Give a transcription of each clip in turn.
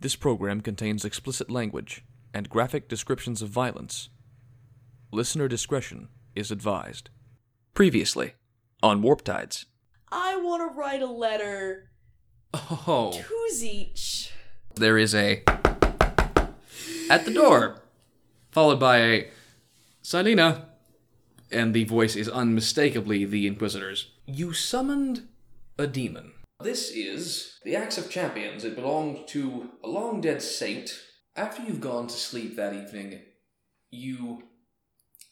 This program contains explicit language and graphic descriptions of violence. Listener discretion is advised. Previously, on Warp Tides. I want to write a letter Oh. to each. There is a. At the door, followed by a. Silena. And the voice is unmistakably the Inquisitor's. You summoned a demon. This is the Axe of Champions. It belonged to a long dead saint. After you've gone to sleep that evening, you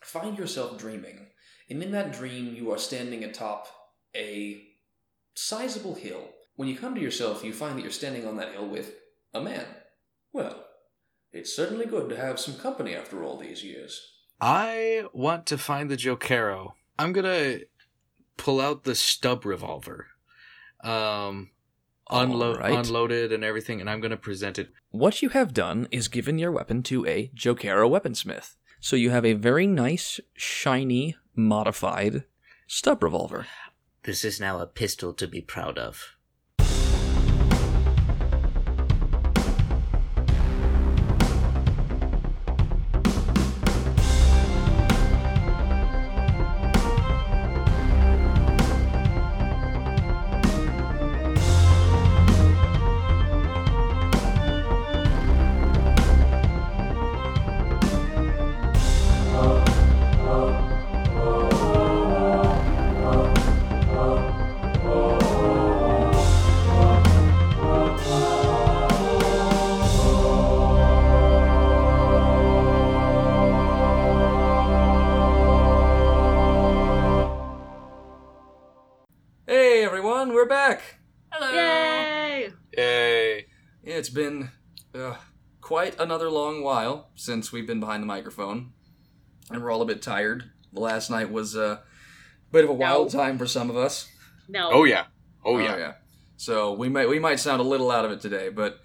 find yourself dreaming. And in that dream, you are standing atop a sizable hill. When you come to yourself, you find that you're standing on that hill with a man. Well, it's certainly good to have some company after all these years. I want to find the Jokaero. I'm gonna pull out the stub revolver, um, unload, Alright. unloaded, and everything, and I'm gonna present it. What you have done is given your weapon to a Jokaero weaponsmith. So you have a very nice, shiny, modified stub revolver. This is now a pistol to be proud of. Since we've been behind the microphone, and we're all a bit tired. The last night was a bit of a wild time for some of us. No. Oh yeah! Oh, oh yeah! yeah. So we might we might sound a little out of it today, but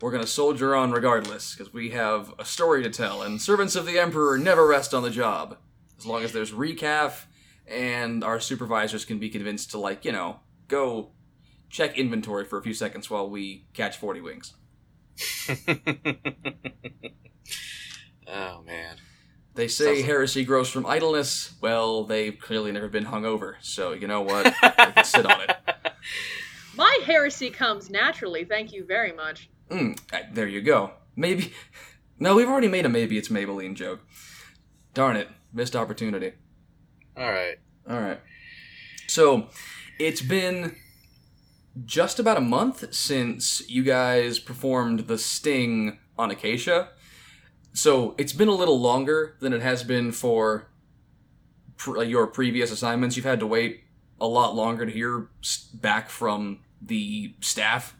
we're gonna soldier on regardless because we have a story to tell, and servants of the emperor never rest on the job. As long as there's recaf, and our supervisors can be convinced to like you know go check inventory for a few seconds while we catch forty wings. oh man! They say Sounds- heresy grows from idleness. Well, they've clearly never been hungover, so you know what? they can sit on it. My heresy comes naturally. Thank you very much. Mm, there you go. Maybe. No, we've already made a maybe it's Maybelline joke. Darn it. Missed opportunity. All right. Alright. So, it's been just about a month since you guys performed the sting on Acacia. So, it's been a little longer than it has been for your previous assignments. You've had to wait a lot longer to hear back from the staff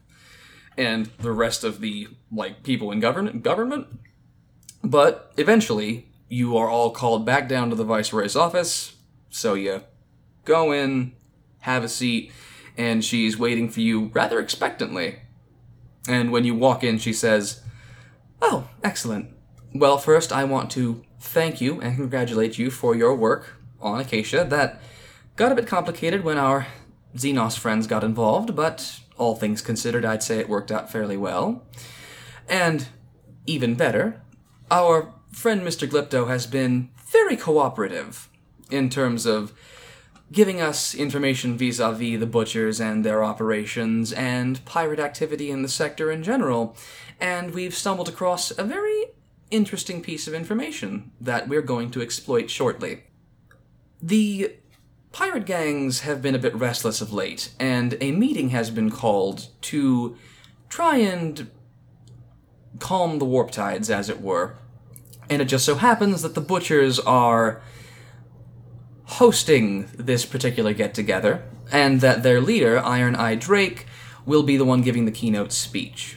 and the rest of the like people in govern- government. But eventually, you are all called back down to the viceroy's office. So you go in, have a seat, and she's waiting for you rather expectantly. And when you walk in, she says, "Oh, excellent. Well, first I want to thank you and congratulate you for your work on Acacia. That got a bit complicated when our Xenos friends got involved, but all things considered, I'd say it worked out fairly well. And even better, our friend Mr. Glypto has been very cooperative in terms of giving us information vis a vis the butchers and their operations and pirate activity in the sector in general. And we've stumbled across a very interesting piece of information that we're going to exploit shortly. The pirate gangs have been a bit restless of late, and a meeting has been called to try and calm the warp tides, as it were. And it just so happens that the butchers are hosting this particular get together, and that their leader, Iron Eye Drake, will be the one giving the keynote speech.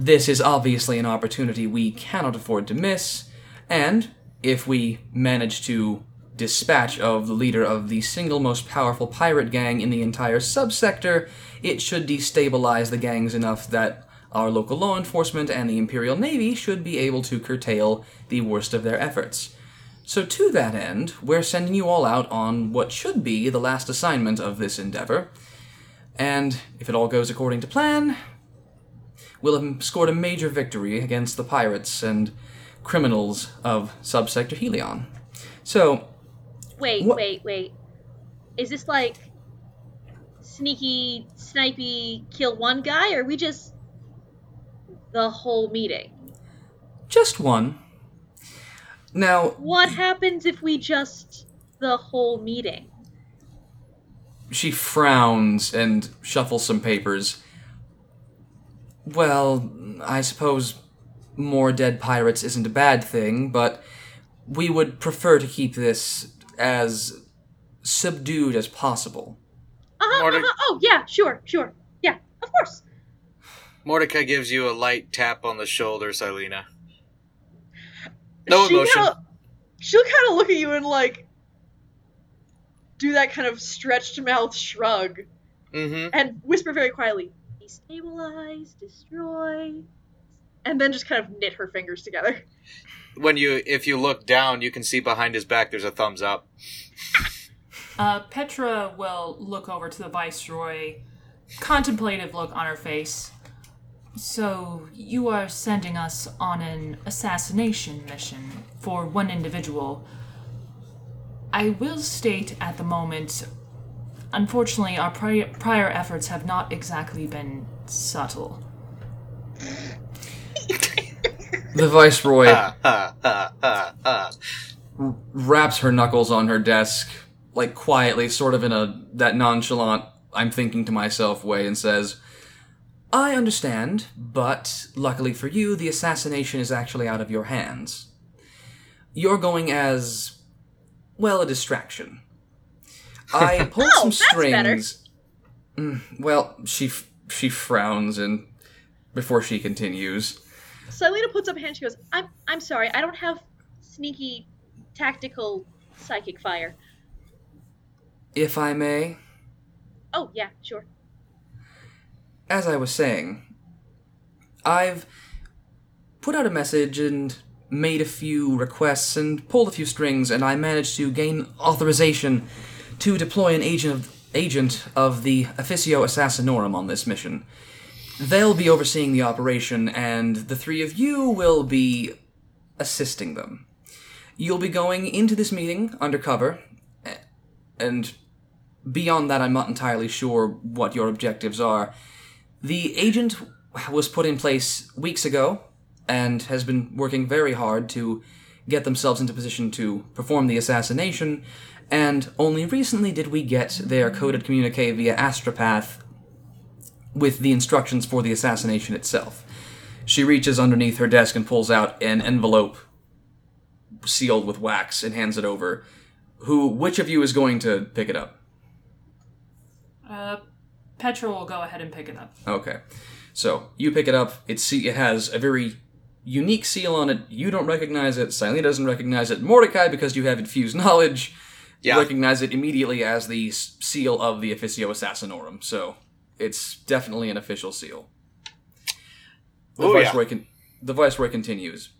This is obviously an opportunity we cannot afford to miss, and if we manage to dispatch of the leader of the single most powerful pirate gang in the entire subsector, it should destabilize the gangs enough that our local law enforcement and the Imperial Navy should be able to curtail the worst of their efforts. So, to that end, we're sending you all out on what should be the last assignment of this endeavor. And if it all goes according to plan, will have scored a major victory against the pirates and criminals of subsector Helion. So, Wait, What- wait, wait. Is this like sneaky, snipey, kill one guy, or are we just the whole meeting? just one. Now, What happens if we just the whole meeting? she frowns and shuffles some papers. Well, I suppose more dead pirates isn't a bad thing, but we would prefer to keep this as subdued as possible. Uh-huh, Morde- uh-huh. Oh, yeah, sure, sure. Yeah, of course. Mordecai gives you a light tap on the shoulder, Silena. No She emotion. kinda- she'll kind of look at you and like do that kind of stretched mouth shrug Mm-hmm. and whisper very quietly, "Destabilize, destroy," and then just kind of knit her fingers together. When you, if you look down, you can see behind his back. There's a thumbs up. Uh, Petra will look over to the Viceroy, contemplative look on her face. So, you are sending us on an assassination mission for one individual. I will state at the moment, unfortunately, our pri- prior efforts have not exactly been subtle. The Viceroy Ha ha ha ha ha. wraps her knuckles on her desk, like quietly, sort of in a that nonchalant, I'm thinking to myself way, and says, I understand, but luckily for you, the assassination is actually out of your hands. You're going as, well, a distraction. I pulled Oh, some strings. Mm, well, she f- she frowns and before she continues. Silena puts up a hand. She goes, "I'm I'm sorry. I don't have sneaky, tactical, psychic fire." If I may, Oh yeah, sure. as I was saying, I've put out a message and made a few requests and pulled a few strings, and I managed to gain authorization to deploy an agent of, agent of the Officio Assassinorum on this mission. They'll be overseeing the operation, and the three of you will be assisting them. You'll be going into this meeting undercover, and beyond that, I'm not entirely sure what your objectives are. The agent was put in place weeks ago and has been working very hard to get themselves into position to perform the assassination, and only recently did we get their coded communique via Astropath with the instructions for the assassination itself. She reaches underneath her desk and pulls out an envelope sealed with wax and hands it over. Who which of you is going to pick it up? Uh, Petra will go ahead and pick it up. Okay. So you pick it up. It see it has a very unique seal on it. You don't recognize it. Silena doesn't recognize it. Mordecai, because you have infused knowledge, Yeah. recognize it immediately as the seal of the Officio Assassinorum. So it's definitely an official seal. The Oh, yeah. con- the viceroy continues.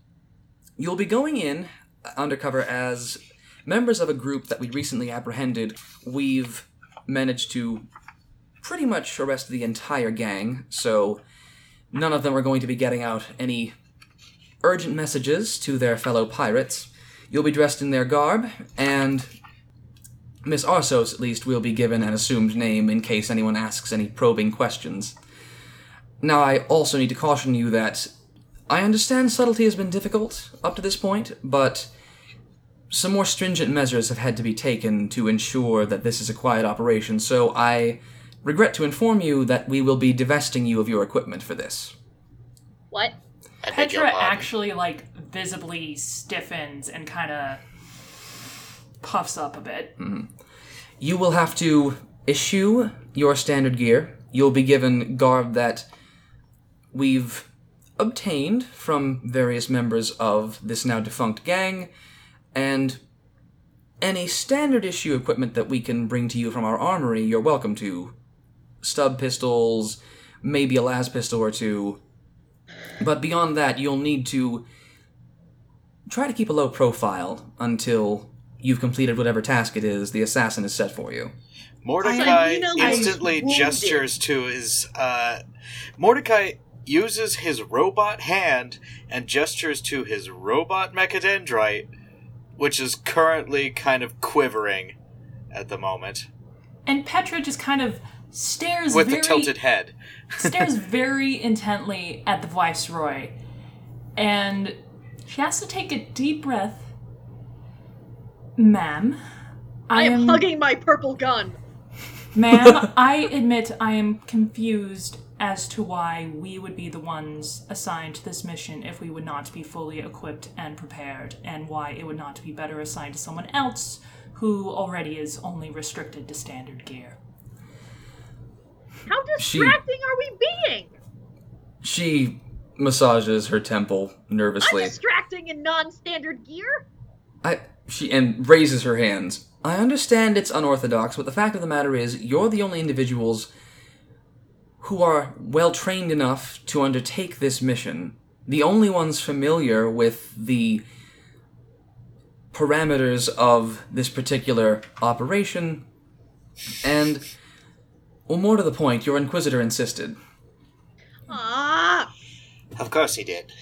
You'll be going in uh, undercover as members of a group that we recently apprehended. We've managed to pretty much arrest the entire gang, so none of them are going to be getting out any urgent messages to their fellow pirates. You'll be dressed in their garb, and Miss Arsos, at least, will be given an assumed name in case anyone asks any probing questions. Now, I also need to caution you that I understand subtlety has been difficult up to this point, but some more stringent measures have had to be taken to ensure that this is a quiet operation, so I regret to inform you that we will be divesting you of your equipment for this. What? I beg your Petra actually like visibly stiffens and kind of puffs up a bit. Mm-hmm. You will have to issue your standard gear. You'll be given garb that we've obtained from various members of this now defunct gang, and any standard issue equipment that we can bring to you from our armory, you're welcome to. Stub pistols, maybe a las pistol or two. But beyond that, you'll need to try to keep a low profile until you've completed whatever task it is the assassin has set for you. Mordecai Silena lies instantly gestures to his. Uh, Mordecai, uses his robot hand and gestures to his robot mechadendrite, which is currently kind of quivering at the moment And Petra just kind of stares with very the tilted head. stares very intently at the viceroy, and she has to take a deep breath. Ma'am, I am hugging my purple gun. Ma'am, I admit I am confused as to why we would be the ones assigned to this mission if we would not be fully equipped and prepared, and why it would not be better assigned to someone else who already is only restricted to standard gear. How She- distracting are we being? She massages her temple nervously. I'm nervously. distracting in non-standard gear. I she and raises her hands. I understand it's unorthodox, but the fact of the matter is, you're the only individuals who are well trained enough to undertake this mission. The only ones familiar with the parameters of this particular operation, and, well, more to the point, your Inquisitor insisted. Ah, Of course he did.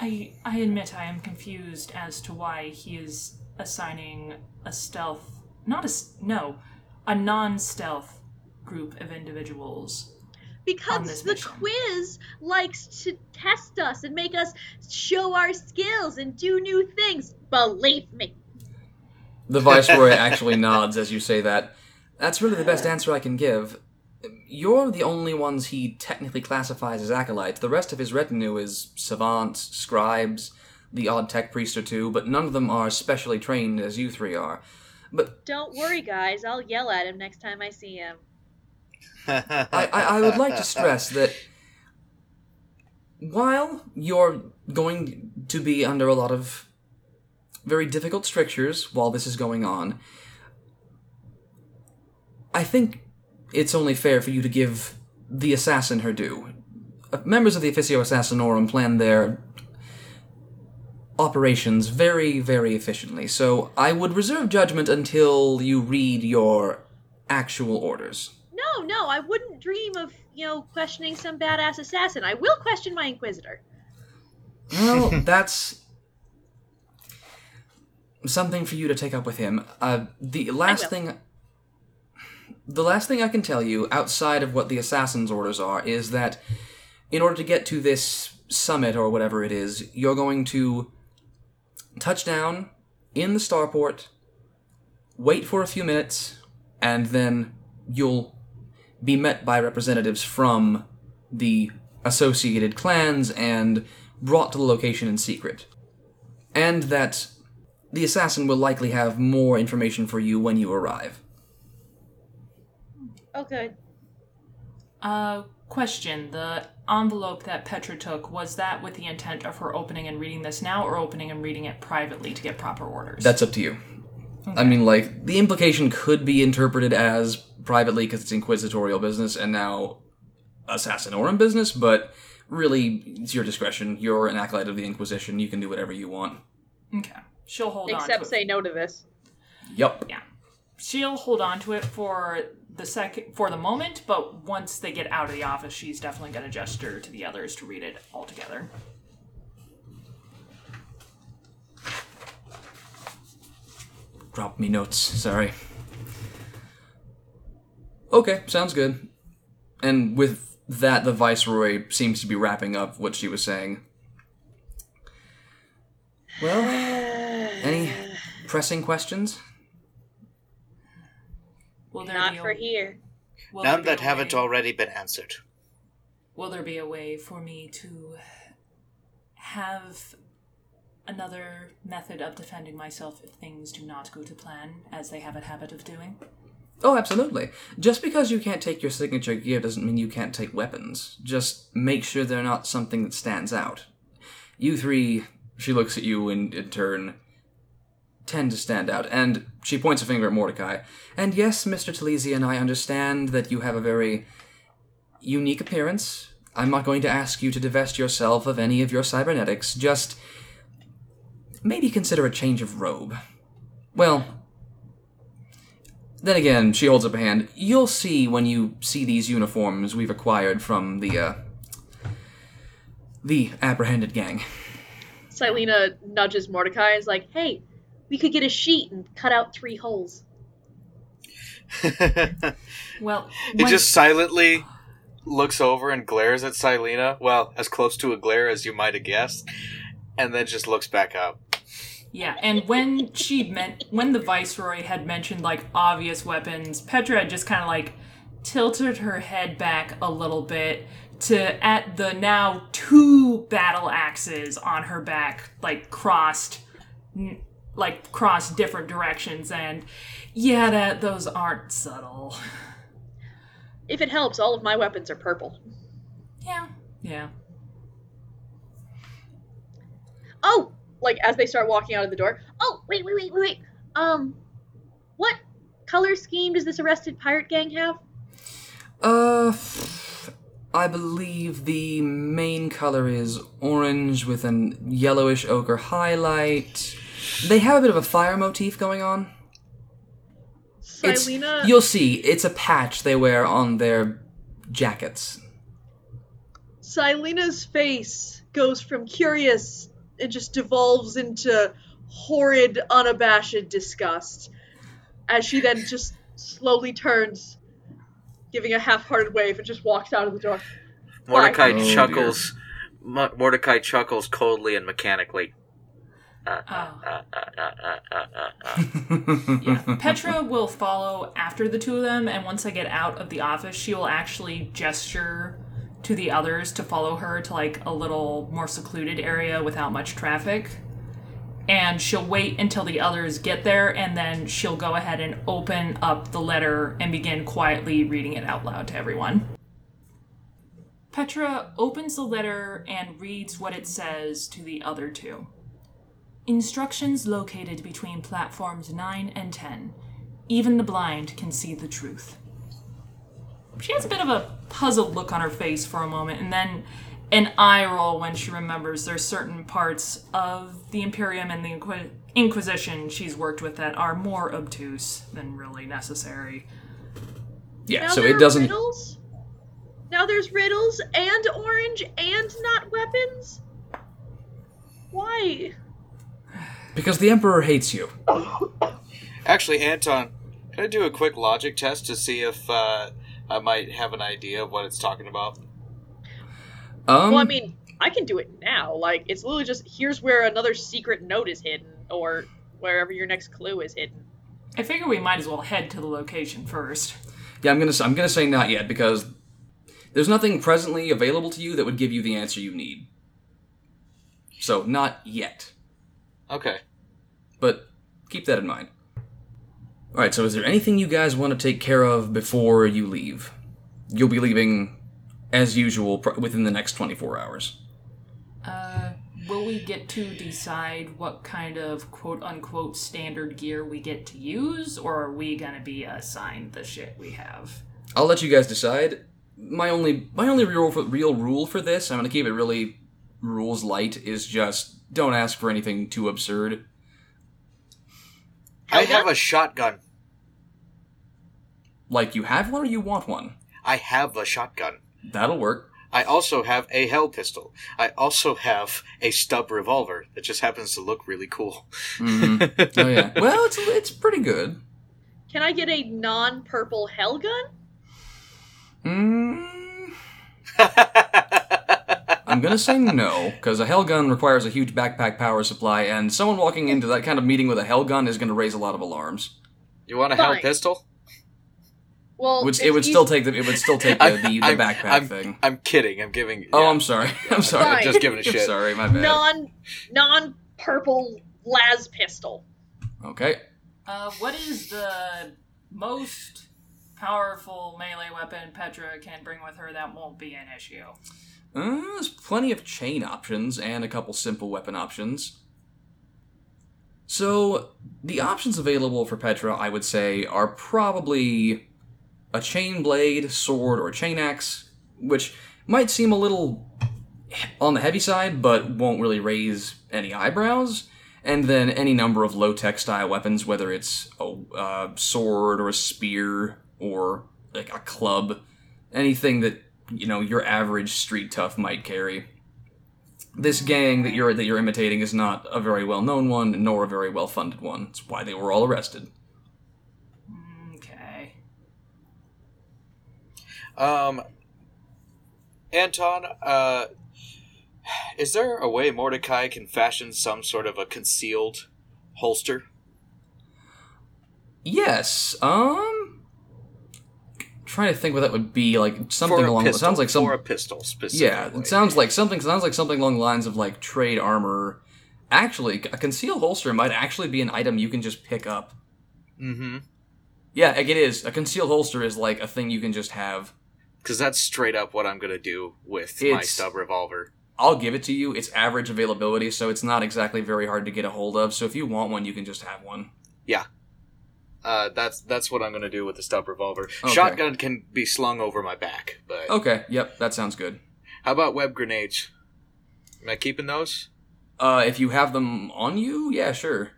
I I admit I am confused as to why he is assigning a stealth, not a s- no, a non-stealth group of individuals. On because this the mission. quiz likes to test us and make us show our skills and do new things. Believe me. The Viceroy actually nods as you say that. That's really the best answer I can give. You're the only ones he technically classifies as acolytes. The rest of his retinue is savants, scribes, the odd tech priest or two, but none of them are specially trained as you three are. But Don't worry, guys. I'll yell at him next time I see him. I, I, I would like to stress that while you're going to be under a lot of very difficult strictures while this is going on, I think it's only fair for you to give the assassin her due. Uh, Members of the Officio Assassinorum plan their operations very, very efficiently, so I would reserve judgment until you read your actual orders. No, no, I wouldn't dream of, you know, questioning some badass assassin. I will question my inquisitor. Well, that's something for you to take up with him. Uh, the last thing, the last thing I can tell you outside of what the assassin's orders are is that in order to get to this summit or whatever it is, you're going to touch down in the starport, wait for a few minutes, and then you'll be met by representatives from the associated clans and brought to the location in secret. And that the assassin will likely have more information for you when you arrive. Oh, good. Uh, question: The envelope that Petra took was that with the intent of her opening and reading this now, or opening and reading it privately to get proper orders? That's up to you. I mean, like, the implication could be interpreted as privately because it's inquisitorial business and now assassinorum business, but really, it's your discretion. You're an acolyte of the Inquisition. You can do whatever you want. okay. She'll hold on. Except say it. no to this. Yup. Yeah. She'll hold on to it for the second for the moment, but once they get out of the office, she's definitely going to gesture to the others to read it all together. Drop me notes. Sorry. Okay, sounds good. And with that, the Viceroy seems to be wrapping up what she was saying. Well, any pressing questions? Will there Not be a, for here. will None that haven't way- already been answered. Will there be a way for me to have another method of defending myself if things do not go to plan, as they have a habit of doing? Oh, absolutely. Just because you can't take your signature gear doesn't mean you can't take weapons. Just make sure they're not something that stands out. You three, she looks at you in, in turn, tend to stand out, and she points a finger at Mordecai. And yes, Mr. Talesian, I understand that you have a very unique appearance. I'm not going to ask you to divest yourself of any of your cybernetics, just maybe consider a change of robe. Well, then again, she holds up a hand. You'll see when you see these uniforms we've acquired from the uh, The apprehended gang. Silena nudges Mordecai and is like, hey, we could get a sheet and cut out three holes. it Well, when- just silently looks over and glares at Silena. Well, as close to a glare as you might have guessed, and then just looks back up. Yeah, and when she meant when the viceroy had mentioned like obvious weapons, Petra had just kind of like tilted her head back a little bit to at the now two battle axes on her back like crossed n- like cross different directions and yeah that those aren't subtle. If it helps, all of my weapons are purple. Yeah. Yeah. Oh, like as they start walking out of the door. Oh, wait, wait, wait, wait, wait. Um, what color scheme does this arrested pirate gang have? Uh, I believe the main color is orange with an yellowish ochre highlight. They have a bit of a fire motif going on. It's, Silena, you'll see, it's a patch they wear on their jackets. Silena's face goes from curious it just devolves into horrid, unabashed disgust as she then just slowly turns, giving a half-hearted wave, and just walks out of the door. Mordecai Oh, chuckles. Mo- Mordecai chuckles coldly and mechanically. Oh. Yeah, Petra will follow after the two of them, and once I get out of the office, she will actually gesture to the others to follow her to like a little more secluded area without much traffic. And she'll wait until the others get there, and then she'll go ahead and open up the letter and begin quietly reading it out loud to everyone. Petra opens the letter and reads what it says to the other two. Instructions located between platforms 9 and 10. Even the blind can see the truth. She has a bit of a puzzled look on her face for a moment, and then an eye roll when she remembers there's certain parts of the Imperium and the Inqui- Inquisition she's worked with that are more obtuse than really necessary. Yeah, now so there it are doesn't. Riddles? Now there's riddles and orange and not weapons. Why? Because the Emperor hates you. Actually, Anton, can I do a quick logic test to see if uh, I might have an idea of what it's talking about? Um, well, I mean, I can do it now. Like, it's literally just here's where another secret note is hidden, or wherever your next clue is hidden. I figure we might as well head to the location first. yeah, I'm gonna. I'm gonna say not yet because there's nothing presently available to you that would give you the answer you need. So not yet, Okay. but keep that in mind. All right. So is there anything you guys want to take care of before you leave? You'll be leaving, as usual, pr- within the next 24 hours. Uh, will we get to decide what kind of quote unquote standard gear we get to use, or are we gonna be assigned the shit we have? I'll let you guys decide. My only my only real real rule for this, I'm gonna keep it really rules light, is just don't ask for anything too absurd. I have a shotgun. Like you have one or you want one. I have a shotgun. That'll work. I also have a hell pistol. I also have a stub revolver that just happens to look really cool. hmm Oh yeah. Well, it's it's pretty good. Can I get a non-purple hell gun? Mm, I'm gonna say no because a hell gun requires a huge backpack power supply, and someone walking into that kind of meeting with a hell gun is gonna raise a lot of alarms. you want a hell Fine. pistol? Well, It would, it would still take the it would still take the, the, the I'm- backpack I'm, thing. I'm kidding. I'm giving. Oh, yeah. I'm sorry. I'm sorry. Fine. Just giving a I'm shit. sorry. My bad. non non-purple las pistol. Okay. Uh, what is the most powerful melee weapon Petra can bring with her that won't be an issue? Uh, there's plenty of chain options and a couple simple weapon options. So, the options available for Petra, I would say, are probably a chain blade, sword, or chain axe, which might seem a little on the heavy side, but won't really raise any eyebrows. And then any number of low tech style weapons, whether it's a uh, sword or a spear or like a club, anything that you know your average street tough might carry. this gang that you're that you're imitating is not a very well known one, nor a very well funded one. It's why they were all arrested. Okay. Um, Anton, uh, is there a way Mordecai can fashion some sort of a concealed holster? Yes. Um. Trying to think what that would be like. Something along. pistol, It sounds like some. for a pistol specifically. Yeah, it sounds like something. Sounds like something along the lines of like trade armor. Actually, a concealed holster might actually be an item you can just pick up. Mm-hmm. Yeah, like it is. A concealed holster is like a thing you can just have. Because that's straight up what I'm gonna do with my It's- stub revolver. I'll give it to you. It's average availability, so it's not exactly very hard to get a hold of. So if you want one, you can just have one. Uh, that's that's what I'm gonna do with the stub revolver. Okay. Shotgun can be slung over my back, but Okay. Yep, that sounds good. how about web grenades? Am I keeping those? Uh, if you have them on you, yeah, sure.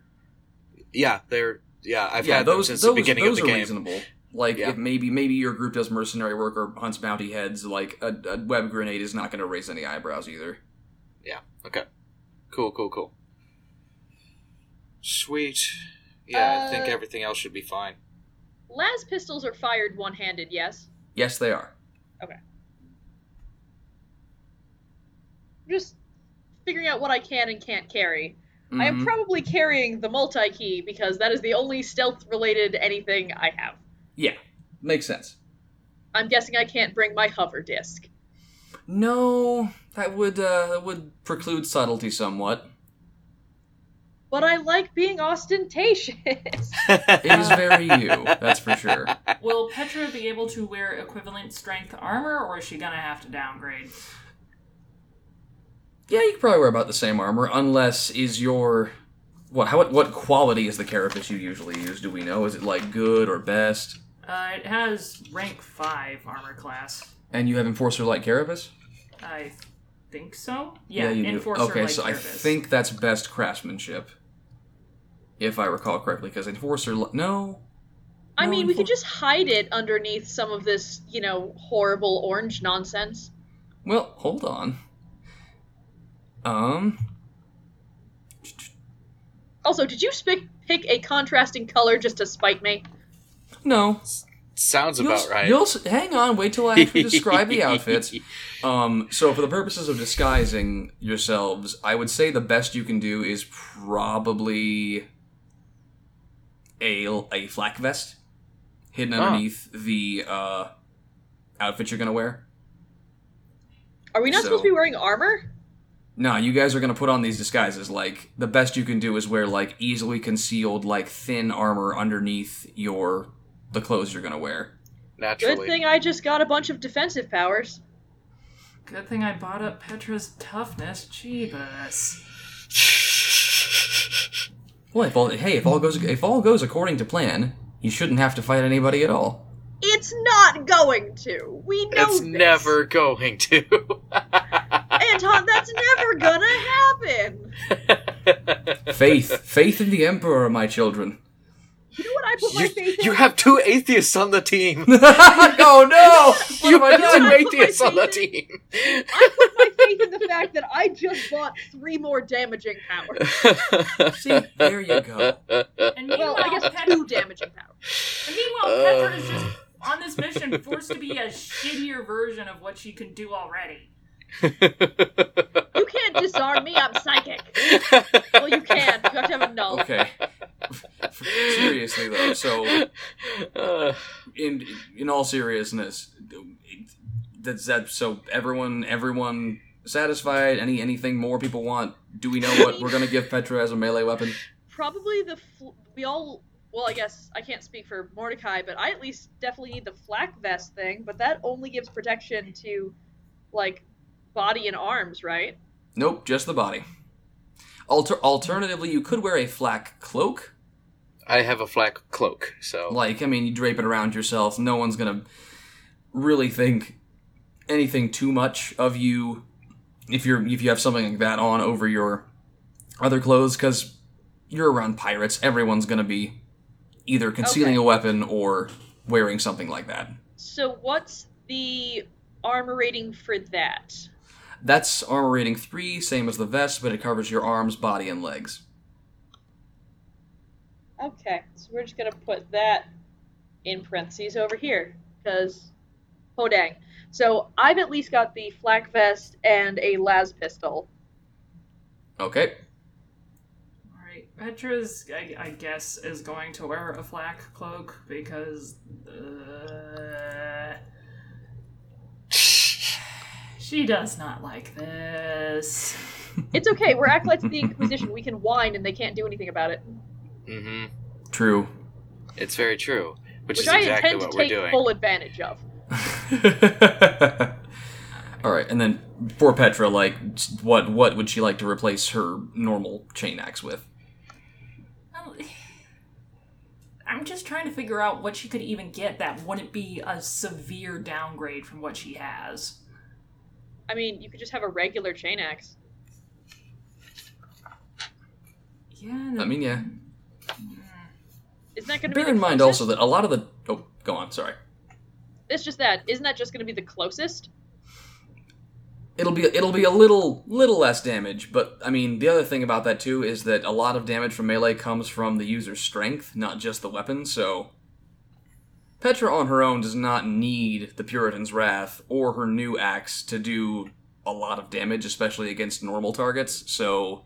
Yeah, they're yeah. I've yeah, had those them since those, the beginning those of the are game. reasonable. Like Yeah. if maybe maybe your group does mercenary work or hunts bounty heads, like a, a web grenade is not going to raise any eyebrows either. Yeah. Okay. Cool. Cool. Cool. Sweet. Yeah, I think Uh, everything else should be fine. Las pistols are fired one-handed, yes. Yes, they are. Okay. Just figuring out what I can and can't carry. I am Mhm. probably carrying the multi-key because that is the only stealth-related anything I have. yeah, makes sense. I'm guessing I can't bring my hover disc. No, that would uh, that would preclude subtlety somewhat. But I like being ostentatious. It is very you, that's for sure. Will Petra be able to wear equivalent strength armor, or is she gonna have to downgrade? Yeah, you could probably wear about the same armor, unless is your what how what quality is the carapace you usually use? Do we know? Is it like good or best? Uh, it has rank five armor class. And you have enforcer like carapace? I think so. Yeah, you do. enforcer Okay, like so I think that's best craftsmanship, if I recall correctly. Because enforcer, li- no. I No, mean, we could just hide it underneath some of this, you know, horrible orange nonsense. Well, hold on. Um, Also, did you spick, pick a contrasting color just to spite me? no. Sounds You'll, about right. You'll hang on. Wait till I actually describe the outfits. Um, so for the purposes of disguising yourselves, I would say the best you can do is probably a a flak vest hidden Ah. underneath the uh, outfit you're gonna wear. Are we not So- supposed to be wearing armor? No, you guys are gonna put on these disguises. Like the best you can do is wear like easily concealed, like thin armor underneath your the clothes you're gonna wear. Naturally. Good thing I just got a bunch of defensive powers. Good thing I bought up Petra's toughness. Jeebus. Well, if all hey, if all goes if all goes according to plan, you shouldn't have to fight anybody at all. It's not going to. We know it's this. never going to. Anton, that's never gonna happen. Faith, faith in the emperor, my children. You know what I put my faith in? you have two atheists on the team. oh no! you have have two atheists on the team. I put my faith in the fact that I just bought three more damaging powers. See, there you go. And Well, I guess Petra, two damaging powers. and meanwhile, Petra is just uh. on this mission forced to be a shittier version of what she can do already. You can't disarm me. I'm psychic. Well, you can. You have to have a null. Okay. Seriously though, so Uh, in in all seriousness, that's that. So everyone, everyone satisfied? Any anything more people want? Do we know what we're gonna give Petra as a melee weapon? Probably the fl- we all. Well, I guess I can't speak for Mordecai, but I at least definitely need the flak vest thing. But that only gives protection to, like, body and arms, right? Nope, just the body. Alter- alternatively, you could wear a flak cloak. I have a flak cloak, so Like, I mean, you drape it around yourself. No one's gonna really think anything too much of you if you're if you have something like that on over your other clothes, because you're around pirates. Everyone's gonna be either concealing Okay. a weapon or wearing something like that. So what's the armor rating for that? That's armor rating three, same as the vest, but it covers your arms, body, and legs. Okay, so we're just gonna put that in parentheses over here, because, oh dang. So I've at least got the flak vest and a las pistol. Okay. Alright, Petra's, I, I guess, is going to wear a flak cloak because. Uh, she does not like this. It's okay, we're acolytes of the Inquisition. We can whine and they can't do anything about it. Mm-hmm. True. It's very true. Which, Which is I exactly intend what to we're take doing. full advantage of. All right, and then for Petra, like, what what would she like to replace her normal chain axe with? I'm just trying to figure out what she could even get that wouldn't be a severe downgrade from what she has. I mean, you could just have a regular chain axe. Yeah. I mean, yeah. Isn't that going to Bear the in mind closest? also that a lot of the oh, go on. Sorry. It's just that. Isn't that just going to be the closest? It'll be it'll be a little little less damage, but I mean the other thing about that too is that a lot of damage from melee comes from the user's strength, not just the weapon. So Petra on her own does not need the Puritan's Wrath or her new axe to do a lot of damage, especially against normal targets. So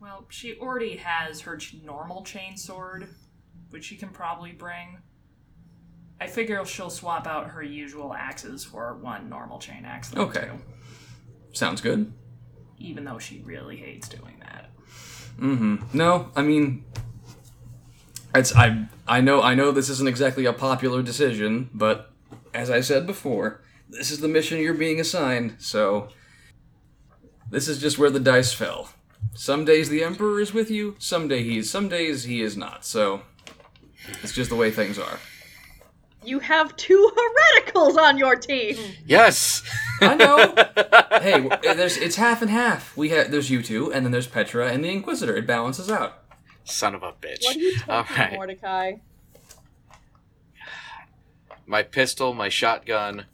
Well, she already has her normal chainsword, which she can probably bring. I figure she'll swap out her usual axes for one normal chain axe. Okay. sounds good. even though she really hates doing that. Mm-hmm. No, I mean, it's I I know I know this isn't exactly a popular decision, but as I said before, this is the mission you're being assigned. So this is just where the dice fell. Some days the Emperor is with you, some day he is, some days he is not. So it's just the way things are. You have two hereticals on your team. Yes. I know. hey, there's it's half and half. We have there's you two, and then there's Petra and the Inquisitor. It balances out. Son of a bitch. What are you talking, right. Mordecai? My pistol, my shotgun,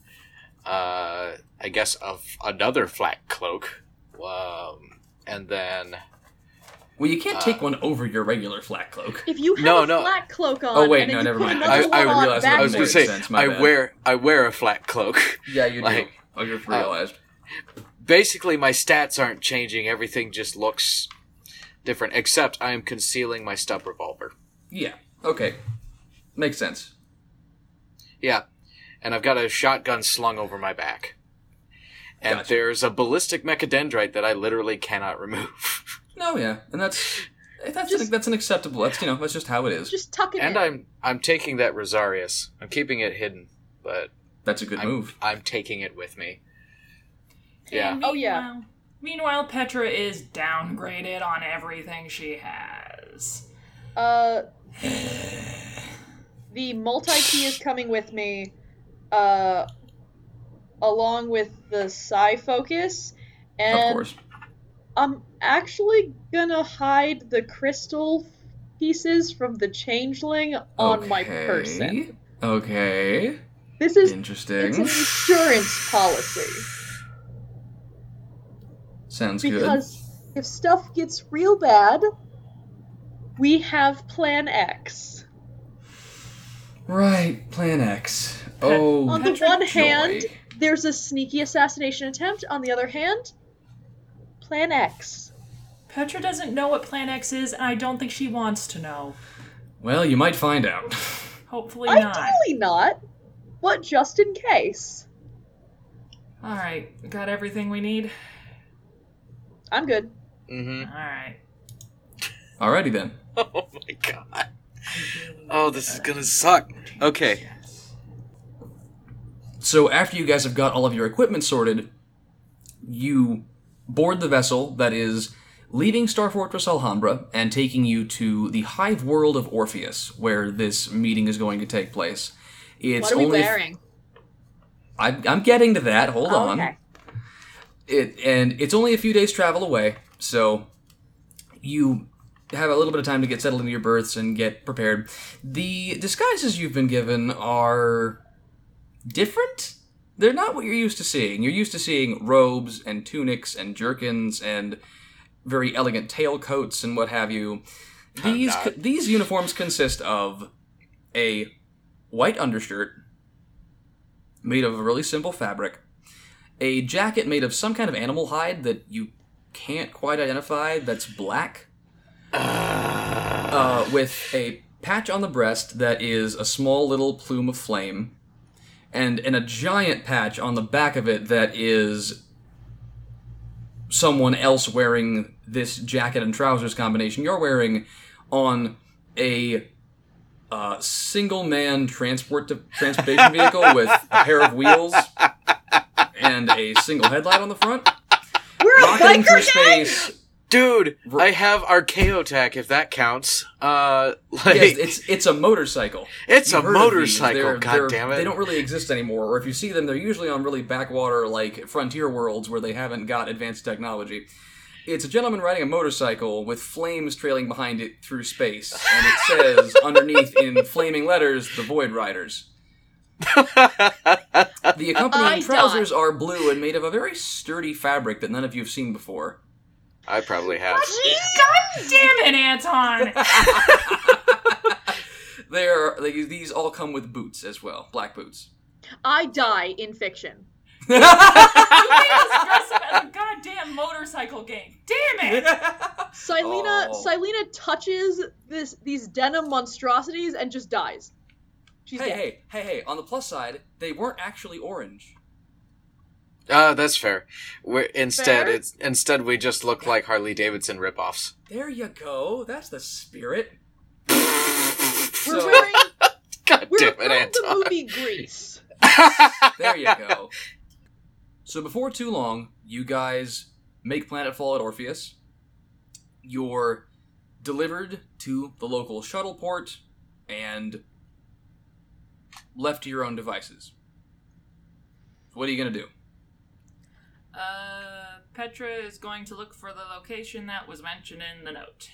uh, I guess of another flak cloak, um, and then Well, you can't Uh, take one over your regular flak cloak. If you have No, a no. flak cloak on, Oh, wait, and no, you never put mind. I, I, realized that I was going to say sense, I bad. wear I wear a flak cloak. Yeah, you do. Like- I just realized. Basically, my stats aren't changing. Everything just looks different, except I am concealing my stub revolver. yeah. Okay. Makes sense. Yeah, and I've got a shotgun slung over my back. And Gotcha. there's a ballistic mechadendrite that I literally cannot remove. No, yeah, and that's eh, that's Just- an, that's an acceptable. That's you know that's just how it is. Just tuck it and in. I'm I'm taking that Rosarius. I'm keeping it hidden, but That's a good I'm, move. I'm taking it with me. Yeah. And Oh, yeah. meanwhile- Meanwhile, Petra is downgraded on everything she has. Uh, the multi key is coming with me, uh, along with the psi focus, Of and course. I'm actually gonna hide the crystal pieces from the changeling on my person. Okay. This is interesting. it's an insurance policy Sounds good. because if stuff gets real bad, we have Plan X. Right. Plan X. Oh. On the Petra one joy. hand, there's a sneaky assassination attempt. On the other hand, Plan X. Petra doesn't know what Plan X is, and I don't think she wants to know. Well, you might find out. Hopefully not. Ideally not, but just in case. Alright, got everything we need? I'm good. Mm-hmm. Alright. Alrighty then. Oh my god. Oh, this is gonna suck. Okay. So after you guys have got all of your equipment sorted, you board the vessel that is leaving Star Fortress Alhambra and taking you to the hive world of Orpheus, where this meeting is going to take place. It's what are we only wearing? I, I'm getting to that. Hold Oh, on. okay. It and it's only a few days travel away, so you have a little bit of time to get settled into your berths and get prepared. The disguises you've been given are different. they're not what you're used to seeing. You're used to seeing robes and tunics and jerkins and very elegant tailcoats and what have you. These co- these uniforms consist of a white undershirt made of a really simple fabric, a jacket made of some kind of animal hide that you can't quite identify that's black, uh, with a patch on the breast that is a small little plume of flame, and and a giant patch on the back of it that is someone else wearing this jacket and trousers combination you're wearing on a uh, single man transport transportation vehicle with a pair of wheels and a single headlight on the front. We're a Rocketing through biker gang! space. Dude, R- I have Archaeotech if that counts. Uh, like Yes, it's it's a motorcycle. It's You've a heard of these. motorcycle, They're- God they're- damn it. They don't really exist anymore, or if you see them, they're usually on really backwater, like frontier worlds where they haven't got advanced technology. It's a gentleman riding a motorcycle with flames trailing behind it through space, and it says underneath in flaming letters, "The Void Riders." The accompanying I trousers are blue and made of a very sturdy fabric that none of you have seen before. I probably have. God damn it, Anton! They're, they, these all come with boots as well, black boots. I die in fiction. you made us dress up as a goddamn motorcycle gang. Damn it! Silena, Oh. Silena touches this these denim monstrosities and just dies. She's Hey, dead. hey, hey, hey! On the plus side, they weren't actually orange. Uh, that's fair. We're, instead, Fair. it's instead we just look like Harley Davidson ripoffs. There you go. That's the spirit. We're So- wearing God we're damn it, from the Anton. movie Grease. There you go. So before too long, you guys make planetfall at Orpheus. You're delivered to the local shuttle port and left to your own devices. What are you gonna do? Uh, Petra is going to look for the location that was mentioned in the note.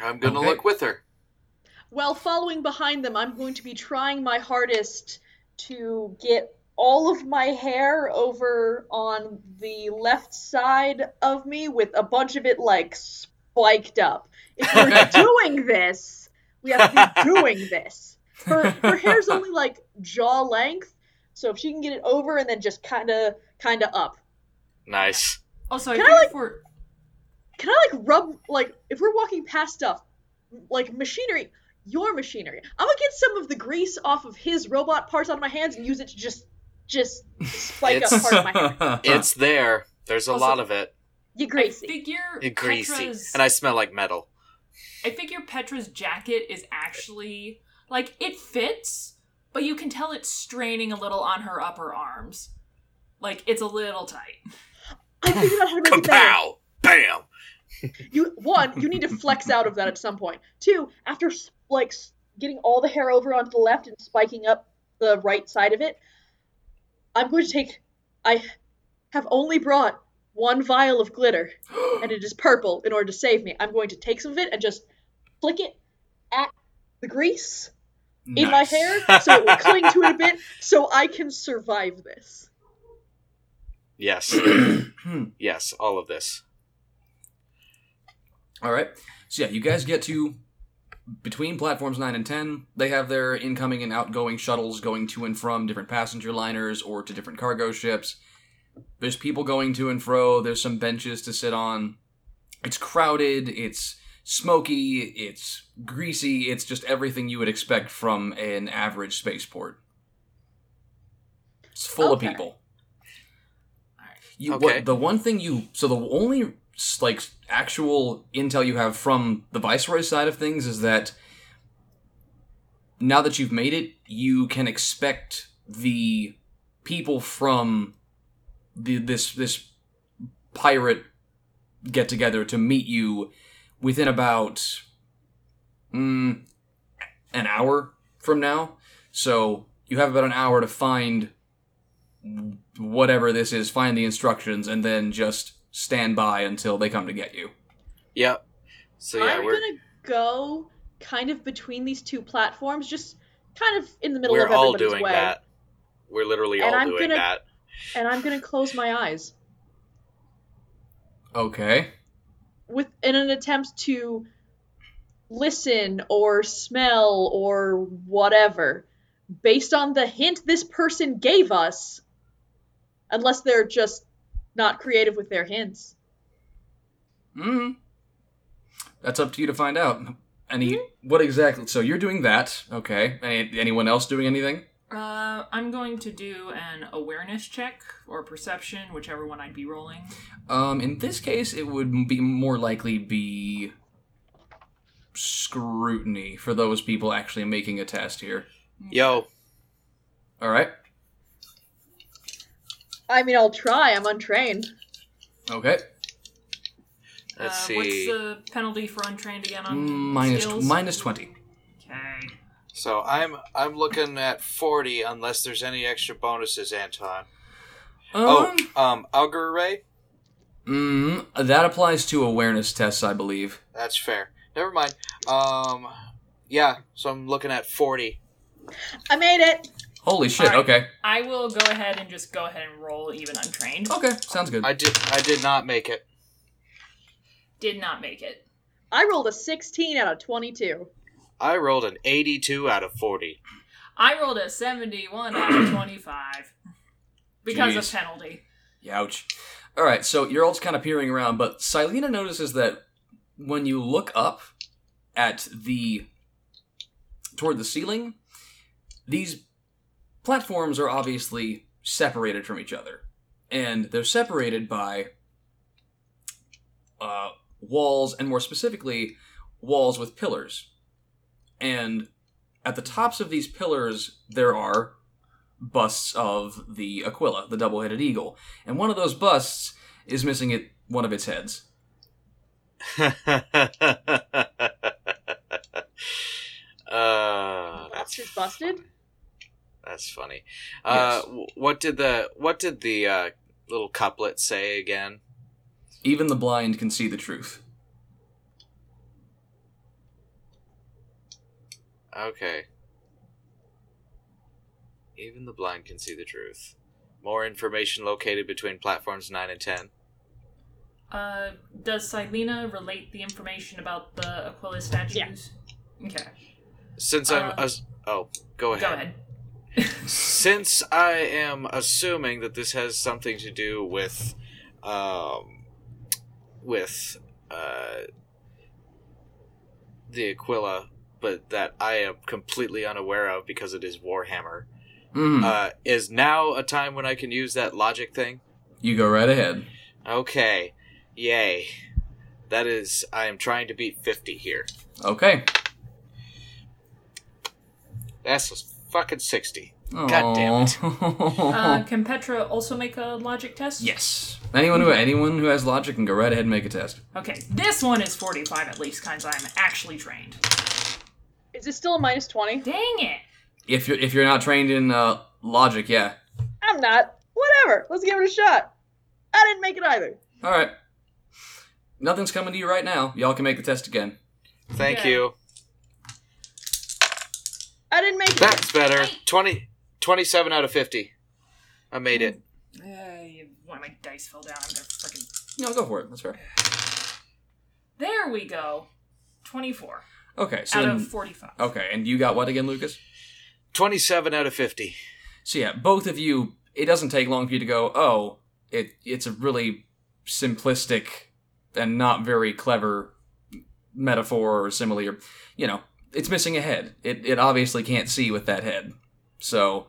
I'm gonna Okay. look with her. While following behind them, I'm going to be trying my hardest to get all of my hair over on the left side of me with a bunch of it like spiked up. If you're doing this, we have to be doing this. Her her hair's only like jaw length, so if she can get it over and then just kind of kind of up. Nice. Also, I Can I, think like- for Can I like rub like if we're walking past stuff like machinery, your machinery? I'm gonna get some of the grease off of his robot parts out of my hands and use it to just just spike up It's- part of my hair. It's there. There's a Also- lot of it. You I greasy. figure It greasy, Petra's, and I smell like metal. I figure Petra's jacket is actually like it fits, but you can tell it's straining a little on her upper arms. Like it's a little tight. I figured out how to make it better. Kapow! Bam! You one, you need to flex out of that at some point. Two, after s- like getting all the hair over onto the left and spiking up the right side of it, I'm going to take. I have only brought one vial of glitter, and it is purple. In order to save me, I'm going to take some of it and just flick it at the grease in my hair, so it will cling to it a bit, so I can survive this. Yes. yes, all of this. All right. So yeah, you guys get to between platforms 9 and 10. They have their incoming and outgoing shuttles going to and from different passenger liners or to different cargo ships. There's people going to and fro. There's some benches to sit on. It's crowded, it's smoky, it's greasy, it's just everything you would expect from an average spaceport. It's full Okay. of people. You, Okay. what, the one thing you so the only like actual intel you have from the viceroy side of things is that now that you've made it, you can expect the people from the this this pirate get together to meet you within about mm, an hour from now. So you have about an hour to find whatever this is, find the instructions, and then just stand by until they come to get you. Yep. So yeah, I'm we're gonna go kind of between these two platforms, just kind of in the middle We're of all doing way, that. We're literally And all I'm doing gonna- that. And I'm gonna close my eyes Okay. with in an attempt to listen or smell or whatever based on the hint this person gave us unless they're just not creative with their hints Hmm. That's up to you to find out. Any what exactly? So you're doing that, okay? Any, anyone else doing anything? Uh, I'm going to do an awareness check or perception, whichever one I'd be rolling. Um, in this case, it would be more likely be scrutiny for those people actually making a test here. Yo, All right. i mean i'll try i'm untrained Okay. let's uh, see. What's the penalty for untrained again on Minus skills? minus twenty. Okay. So I'm I'm looking at forty unless there's any extra bonuses, Anton. Um, oh, um, auger array. mm, that applies to awareness tests, I believe. That's fair. Never mind. Um, yeah. So I'm looking at forty. i made it Holy shit! Alright. Okay. I will go ahead and just go ahead and roll even untrained. Okay. Sounds good. I did I did not make it. Did not make it. i rolled a 16 out of 22 I rolled an eighty-two out of forty. I rolled a 71 out of 25 because Jeez. of penalty. Ouch. All right, so you're all just kind of peering around, but Silena notices that when you look up at the toward the ceiling, these platforms are obviously separated from each other, and they're separated by uh, walls, and more specifically, walls with pillars. And at the tops of these pillars, there are busts of the Aquila, the double-headed eagle, and one of those busts is missing it one of its heads. uh, that's monster's busted that's funny. Uh, w what did the what did the uh, little couplet say again? Even the blind can see the truth. Okay. Even the blind can see the truth. More information located between platforms 9 and 10. Uh, does Silena relate the information about the Aquila statues? Yeah. Okay. Since I'm. Uh, As- oh, go ahead. Go ahead. Since I am assuming that this has something to do with. Um, with. Uh, the Aquila, but that I am completely unaware of because it is Warhammer. Mhm. Uh, is now a time when I can use that logic thing? you go right ahead. Okay. Yay. That is, I am trying to beat 50 here. Okay. That's a fucking 60. God damn it. Uh, can Petra also make a logic test? yes. Anyone who anyone who has logic can go right ahead and make a test. Okay, this one is 45 at least, because I'm actually trained. Is it still a minus 20 Dang it! If you're if you're not trained in uh, logic, yeah. i'm not whatever let's give it a shot i didn't make it either All right. Nothing's coming to you right now. Y'all can make the test again. Thank Okay. you. i didn't make it That's better. 20, 27 out of 50. I made it. Uh, one of my dice fell down. I'm gonna freaking. No, go for it. That's fair. There we go. 24 Okay. So out then, of 45. okay, and you got what again, Lucas? 27 out of 50. So yeah, both of you. It doesn't take long for you to go. Oh, it it's a really simplistic and not very clever metaphor or simile, or you know, it's missing a head. It it obviously can't see with that head. So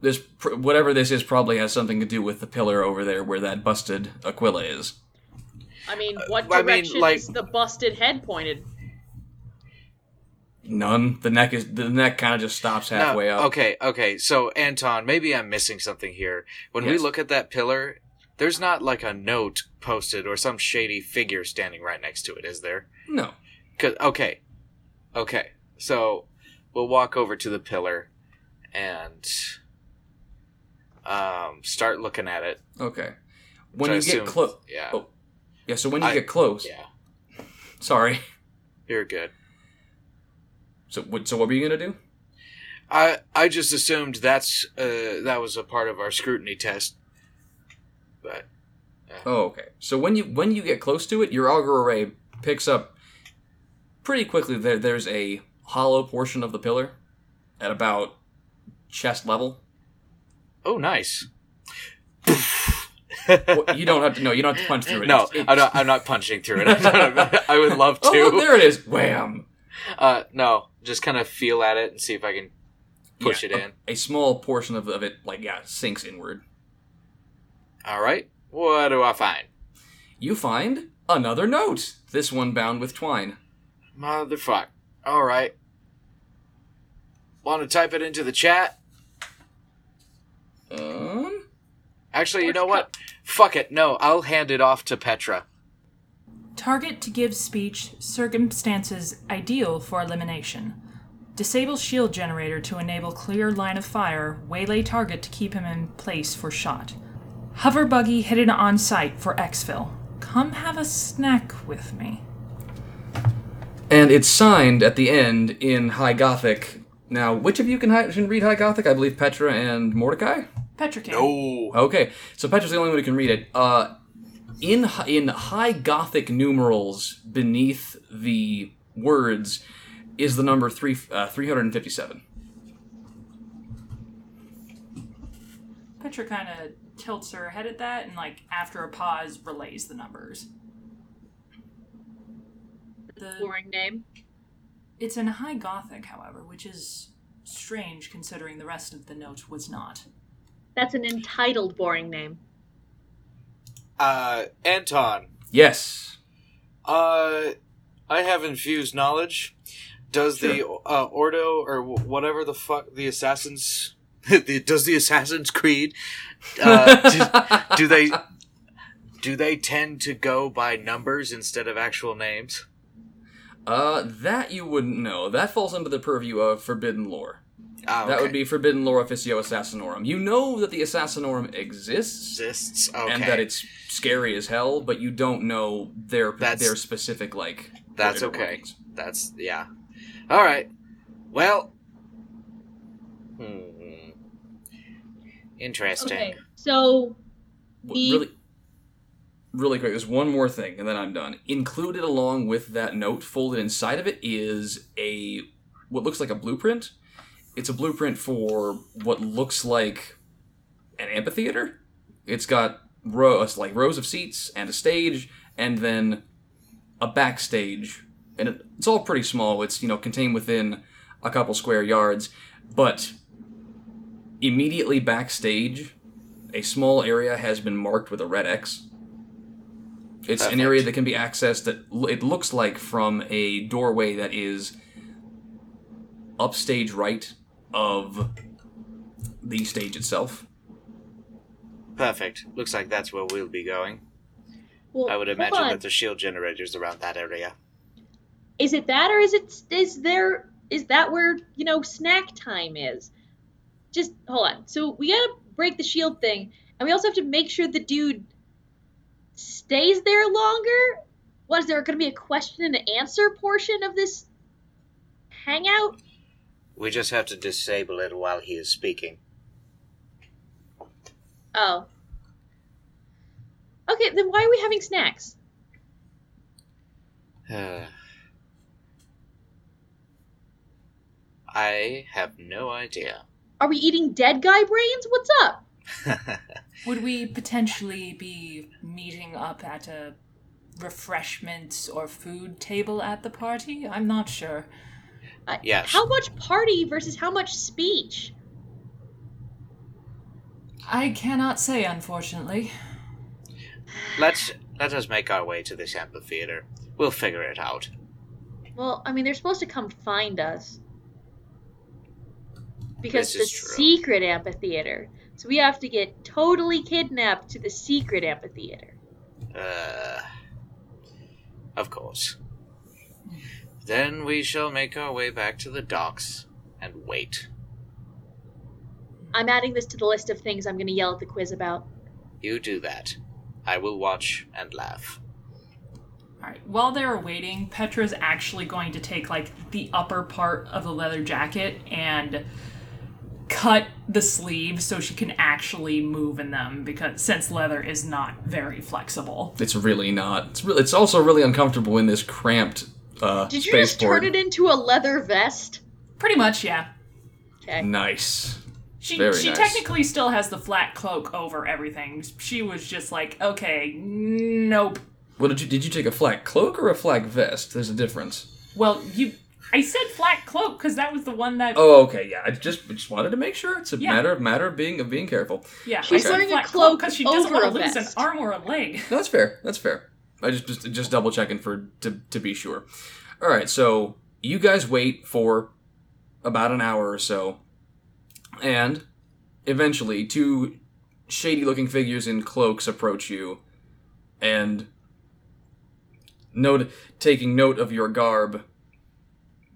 this pr- whatever this is probably has something to do with the pillar over there where that busted Aquila is. I mean, what uh, I mean, like- is the busted head pointed? None. The neck is the neck kind of just stops halfway No, up. Okay, okay. So, Anton, maybe I'm missing something here. When we look at that pillar, there's not like a note posted or some shady figure standing right next to it, is there? No. 'Cause- okay. Okay. So, we'll walk over to the pillar and um, start looking at it. Okay. When you I get close, Yeah. Oh. yeah. So when you I- get close, Yeah. sorry. You're good. So what? So what were you gonna do? I I just assumed that's uh, that was a part of our scrutiny test. But Oh, okay. So when you when you get close to it, your auger array picks up pretty quickly. There, there's a hollow portion of the pillar at about chest level. oh, nice. Well, you don't have to. No, you don't have to punch through it. No, It's- I'm not. I'm not punching through it. I would love to. Oh, look, there it is. Wham! Uh, no, just kind of feel at it and see if I can push Yeah, it in. A, a small portion of, of it, like yeah, sinks inward. All right. What do I find? You find another note. This one bound with twine. Motherfuck. All right. Want to type it into the chat? Um, Actually, you know what? Fuck it. No, I'll hand it off to Petra. Target to give speech circumstances ideal for elimination. Disable shield generator to enable clear line of fire. Waylay target to keep him in place for shot. Hover buggy hidden on site for exfil. Come have a snack with me. and it's signed at the end in High Gothic. Now, which of you can, hi- can read High Gothic? I believe Petra and Mordecai. Petra can. No. Okay, so Petra's the only one who can read it. Uh, in in High Gothic numerals beneath the words is the number three uh, three hundred and fifty seven. Petra kind of tilts her head at that and, like, after a pause, relays the numbers. The, Boring name. it's in High Gothic, however, which is strange considering the rest of the note was not. That's an entitled boring name. Uh, Anton. Yes. Uh, I have infused knowledge. Does the uh, Ordo or whatever the fuck the assassins the, does the Assassin's Creed uh, do, do they do they tend to go by numbers instead of actual names? Uh, that you wouldn't know. That falls under the purview of Forbidden Lore. Ah, That would be Forbidden Lore Officio Assassinorum. You know that the Assassinorum exists exists. Okay, and that it's scary as hell, but you don't know their That's- their specific like. that's okay. workings. That's yeah. All right. Well. Hmm. Interesting. Okay, so The- Really, really quick. There's one more thing, and then I'm done. Included along with that note, folded inside of it, is a what looks like a blueprint. It's a blueprint for what looks like an amphitheater. It's got rows uh, like rows of seats and a stage, and then a backstage, and it, it's all pretty small. It's you know contained within a couple square yards, but immediately backstage a small area has been marked with a red X. It's an area that can be accessed that it looks like from a doorway that is upstage right of the stage itself. Perfect. Looks like that's where we'll be going. well, I would imagine on. that the shield generators around that area. Is it that, or is it is there is that where you know snack time is? Just hold on. So we gotta break the shield thing, and we also have to make sure the dude stays there longer. What is there going to be a question and answer portion of this hangout? We just have to disable it while he is speaking. Oh. Okay, then why are we having snacks? I have no idea. Are we eating dead guy brains? What's up? Would we potentially be meeting up at a refreshments or food table at the party? I'm not sure. Uh, Yes. How much party versus how much speech? I cannot say, unfortunately. Let's let us make our way to this amphitheater. We'll figure it out. Well, I mean, they're supposed to come find us. Because This the is true. secret amphitheater. So we have to get totally kidnapped to the secret amphitheater. Uh, of course. Then we shall make our way back to the docks and wait. I'm adding this to the list of things I'm going to yell at the quiz about. You do that. I will watch and laugh. Alright, while they're waiting, Petra's actually going to take, like, the upper part of the leather jacket and cut the sleeves so she can actually move in them because since leather is not very flexible. It's really not. It's really. It's also really uncomfortable in this cramped uh, Did you just spaceport. turn it into a leather vest? Pretty much, yeah. Okay. Nice. She Very she nice. technically still has the flak cloak over everything. She was just like, okay, nope. What did you? Did you take a flak cloak or a flak vest? There's a difference. Well, you I said flak cloak because that was the one that Oh, okay. Yeah. I just just wanted to make sure. It's a Yeah. matter matter of being of being careful. yeah. She's I said wearing a cloak because she doesn't want to lose an arm or a leg. No, that's fair. That's fair. I just just just double checking for to to be sure. All right, so you guys wait for about an hour or so, and eventually, two shady-looking figures in cloaks approach you, and note taking note of your garb,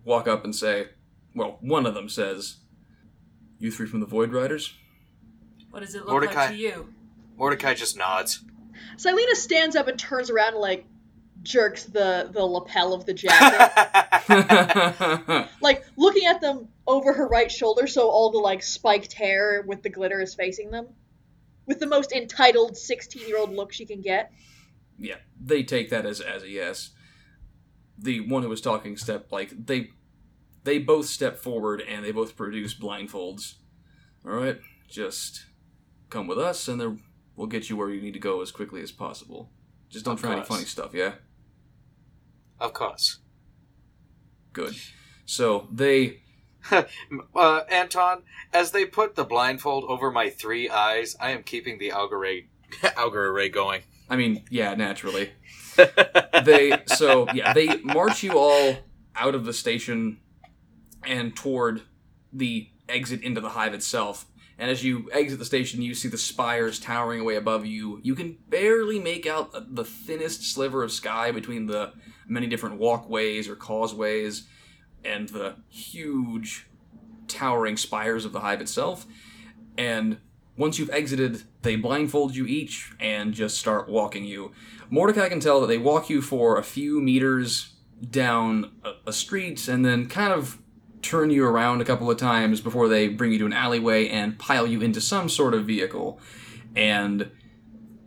walk up and say, "Well, one of them says." You three from the Void Riders? What does it look Mordecai. like to you? Mordecai just nods. Silena stands up and turns around and like jerks the the lapel of the jacket, like looking at them over her right shoulder, so all the like spiked hair with the glitter is facing them, with the most entitled sixteen year old look she can get. yeah, they take that as as a yes. The one who was talking step like they they both step forward and they both produce blindfolds. All right, just come with us and then we'll get you where you need to go as quickly as possible. Just don't Of try any funny stuff, yeah? of course. Good. So they Uh, Anton, as they put the blindfold over my three eyes, I am keeping the auger array, auger array going. I mean, yeah, naturally. they so yeah they march you all out of the station and toward the exit into the hive itself and as you exit the station you see the spires towering away above you you can barely make out the thinnest sliver of sky between the many different walkways or causeways and the huge towering spires of the hive itself and once you've exited, they blindfold you each and just start walking you. Mordecai can tell that they walk you for a few meters down a, street and then kind of turn you around a couple of times before they bring you to an alleyway and pile you into some sort of vehicle. And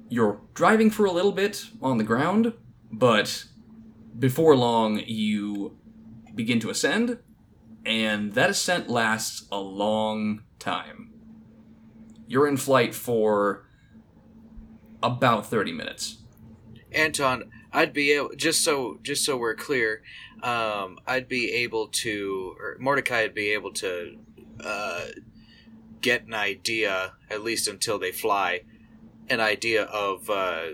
you're driving for a little bit on the ground, but before long you begin to ascend, and that ascent lasts a long time you're in flight for about 30 minutes. Anton, I'd be able just so just so we're clear, um, I'd be able to, or Mordecai would be able to uh, get an idea, at least until they fly, an idea of uh,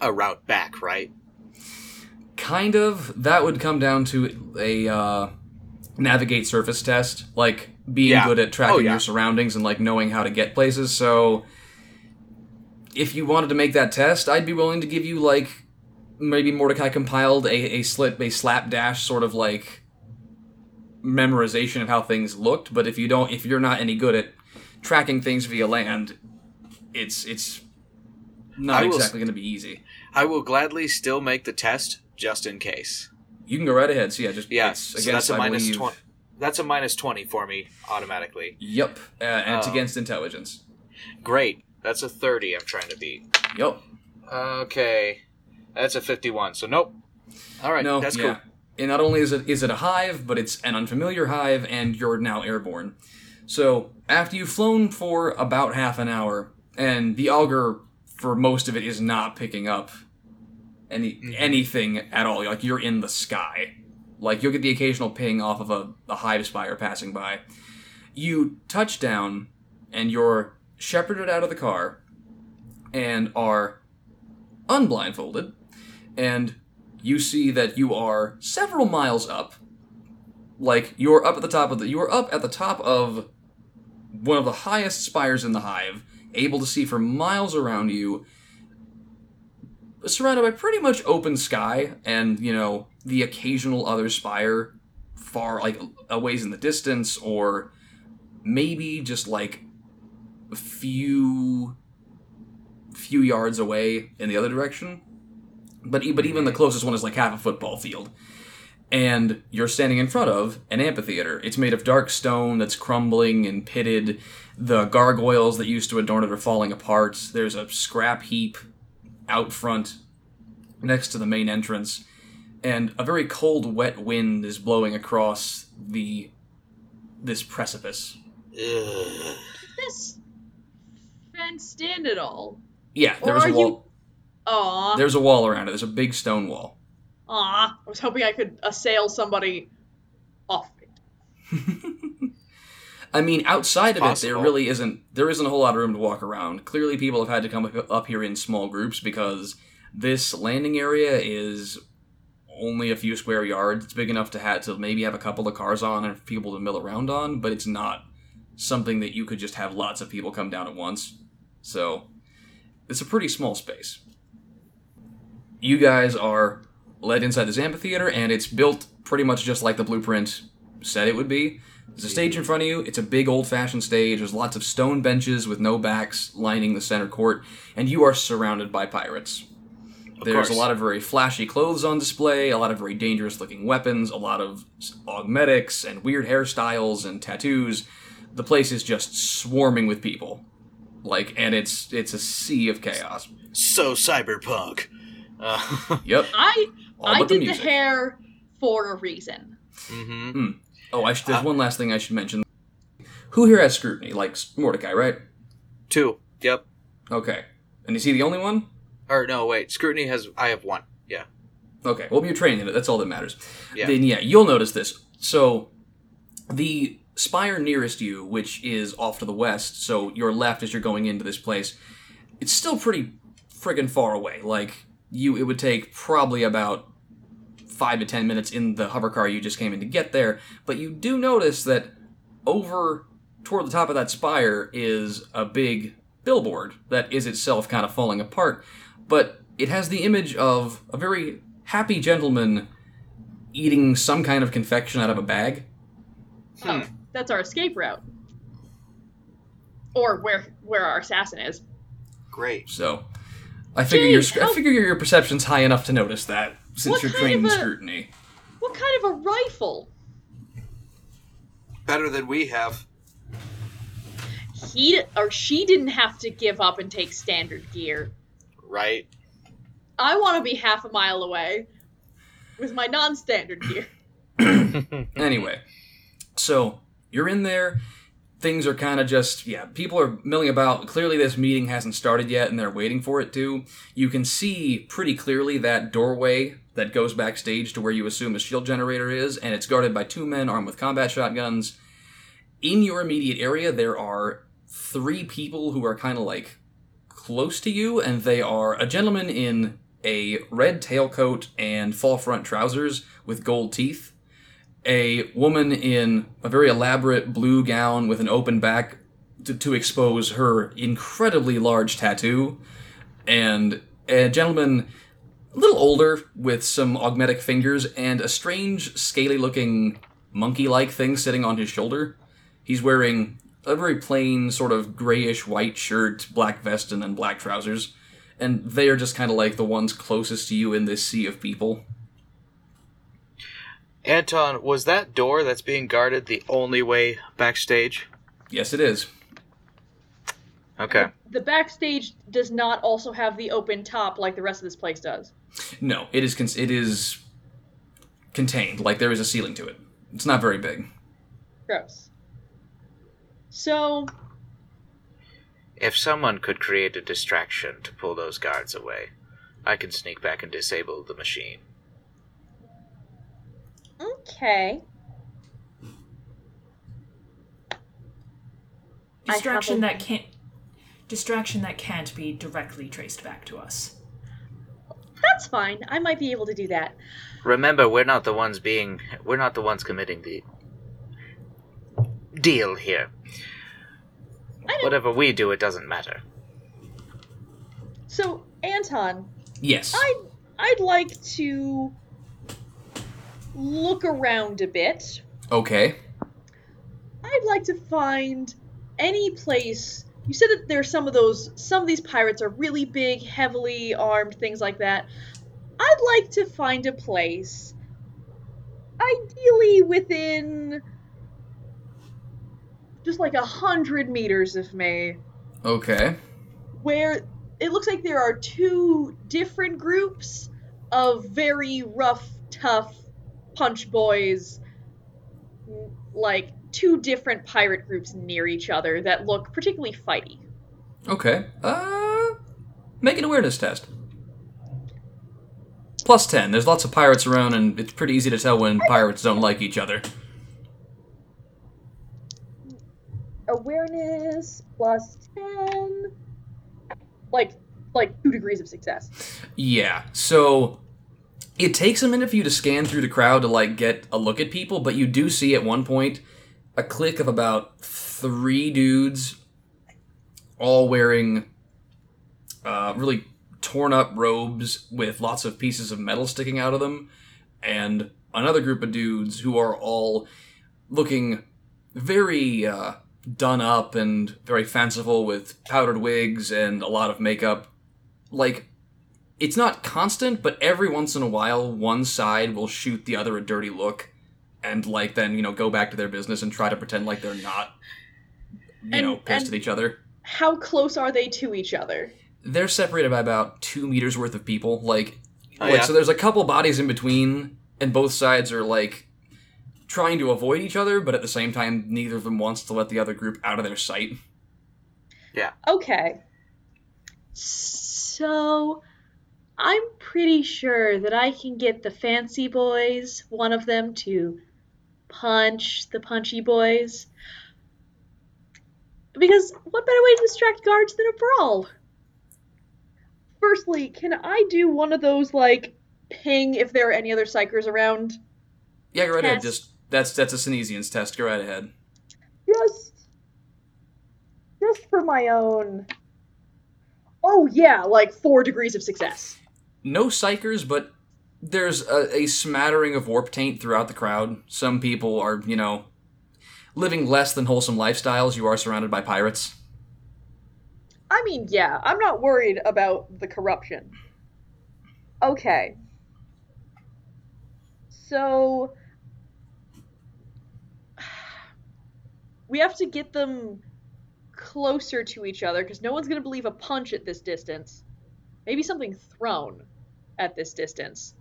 a route back, right? Kind of. That would come down to a uh, navigate surface test, like being Yeah. good at tracking Oh, yeah. your surroundings and like knowing how to get places. So, if you wanted to make that test, I'd be willing to give you like maybe Mordecai compiled a a slip a slapdash sort of like memorization of how things looked. But if you don't, if you're not any good at tracking things via land, it's it's not will exactly going to be easy. I will gladly still make the test just in case. You can go right ahead. So yeah, just Yeah, it's so against, that's a I believe- twenty. That's a minus twenty for me automatically. Yep, uh, and it's Oh. against intelligence. Great, that's a thirty. I'm trying to beat. Yep. Okay, that's a fifty-one. So nope. All right, No, that's yeah. cool. And not only is it is it a hive, but it's an unfamiliar hive, and you're now airborne. So after you've flown for about half an hour, and the auger for most of it is not picking up any Mm-hmm. anything at all. Like you're in the sky. Like you'll get the occasional ping off of a, a hive spire passing by. You touch down, and you're shepherded out of the car, and are unblindfolded, and you see that you are several miles up. Like you're up at the top of the you are up at the top of one of the highest spires in the hive, able to see for miles around you, surrounded by pretty much open sky and, you know, the occasional other spire far like a ways in the distance or maybe just like a few few yards away in the other direction but e- but even the closest one is like half a football field. and you're standing in front of an amphitheater. It's made of dark stone that's crumbling and pitted. The gargoyles that used to adorn it are falling apart. There's a scrap heap out front next to the main entrance, and a very cold, wet wind is blowing across the this precipice. Ugh. This fenced in at all? Yeah, Or there's are a wall. You? Aw, There's a wall around it. There's a big stone wall. aw. I was hoping I could assail somebody off it. I mean, outside of it, there really isn't. There isn't a whole lot of room to walk around. Clearly, people have had to come up- up here in small groups because this landing area is only a few square yards. It's big enough to have to maybe have a couple of cars on and people to mill around on, but it's not something that you could just have lots of people come down at once. So, it's a pretty small space. You guys are led inside this amphitheater, and it's built pretty much just like the blueprint said it would be. There's a stage in front of you. It's a big old fashioned stage. There's lots of stone benches with no backs lining the center court, and you are surrounded by pirates. There's course. a lot of very flashy clothes on display, a lot of very dangerous looking weapons, a lot of augmetics and weird hairstyles and tattoos. The place is just swarming with people. Like and it's it's a sea of chaos. So cyberpunk. Uh, Yep. I All I but the did the hair for a reason. hmm Oh, I should, there's one last thing I should mention. Who here has scrutiny? Like Mordecai, right? Two. Yep. Okay. And is he the only one? Or no, wait. Scrutiny has. I have one. Yeah. Okay, well, you're trained in it. That's all that matters. Yeah. Then, yeah, you'll notice this. So, the spire nearest you, which is off to the west, so your left as you're going into this place, it's still pretty friggin' far away. Like, you, it would take probably about five to ten minutes in the hover car you just came in to get there. But you do notice that over toward the top of that spire is a big billboard that is itself kind of falling apart, but it has the image of a very happy gentleman eating some kind of confection out of a bag. Oh, that's our escape route. Or where where our assassin is. Great. So, I figure your Jeez, I how- figure your perception's high enough to notice that since What you're trained in scrutiny. What kind of a rifle? Better than we have. He or she didn't have to give up and take standard gear. Right. I want to be half a mile away with my non-standard gear. Anyway, so you're in there. Things are kind of just, yeah, people are milling about. Clearly, this meeting hasn't started yet, and they're waiting for it to. You can see pretty clearly that doorway that goes backstage to where you assume a shield generator is, and it's guarded by two men armed with combat shotguns. In your immediate area, there are three people who are kind of like close to you, and they are a gentleman in a red tailcoat and fall front trousers with gold teeth a woman in a very elaborate blue gown with an open back to, to expose her incredibly large tattoo, and a gentleman a little older with some augmetic fingers and a strange, scaly looking monkey like thing sitting on his shoulder. He's wearing a very plain, sort of grayish white shirt, black vest, and then black trousers. And they are just kind of like the ones closest to you in this sea of people. Anton, was that door that's being guarded the only way backstage? Yes, it is. Okay. The backstage does not also have the open top like the rest of this place does. No, it is. Con- it is contained. Like there is a ceiling to it. It's not very big. Gross. So, If someone could create a distraction to pull those guards away, I can sneak back and disable the machine. Okay. Distraction that can't distraction that can't be directly traced back to us. That's fine. I might be able to do that. Remember, we're not the ones being. We're not the ones committing the deal here. Whatever we do, it doesn't matter. So, Anton, Yes. I'd, I'd like to look around a bit. Okay. I'd like to find any place. You said that there's some of those. Some of these pirates are really big, heavily armed, things like that. I'd like to find a place ideally within just like a hundred meters of me, Okay. where it looks like there are two different groups of very rough, tough punch boys, like two different pirate groups near each other that look particularly fighty. Okay. Uh, make an awareness test. Plus 10. There's lots of pirates around, and it's pretty easy to tell when pirates don't like each other. Awareness plus ten, like like two degrees of success. Yeah, so it takes a minute for you to scan through the crowd to like get a look at people, but you do see at one point a clique of about three dudes, all wearing uh, really torn up robes with lots of pieces of metal sticking out of them, and another group of dudes who are all looking very uh, done up and very fanciful with powdered wigs and a lot of makeup. Like, it's not constant, but every once in a while, one side will shoot the other a dirty look, and like then you know go back to their business and try to pretend like they're not, you And- know, pissed and- at each other. How close are they to each other? They're separated by about two meters worth of people. Like, Oh, like yeah. so there's a couple bodies in between, and both sides are like trying to avoid each other, but at the same time, neither of them wants to let the other group out of their sight. Yeah. Okay. So, I'm pretty sure that I can get the fancy boys, one of them, to punch the punchy boys. Because what better way to distract guards than a brawl? Firstly, can I do one of those, like, ping if there are any other psykers around? Yeah, go right ahead. Test. Just that's that's a Psyniscience test. Go right ahead. just just for my own oh yeah like four degrees of success no psykers, but there's a, a smattering of warp taint throughout the crowd. Some people are, you know, living less than wholesome lifestyles. You are surrounded by pirates. i mean yeah i'm not worried about the corruption okay so we have to get them closer to each other because no one's going to believe a punch at this distance maybe something thrown at this distance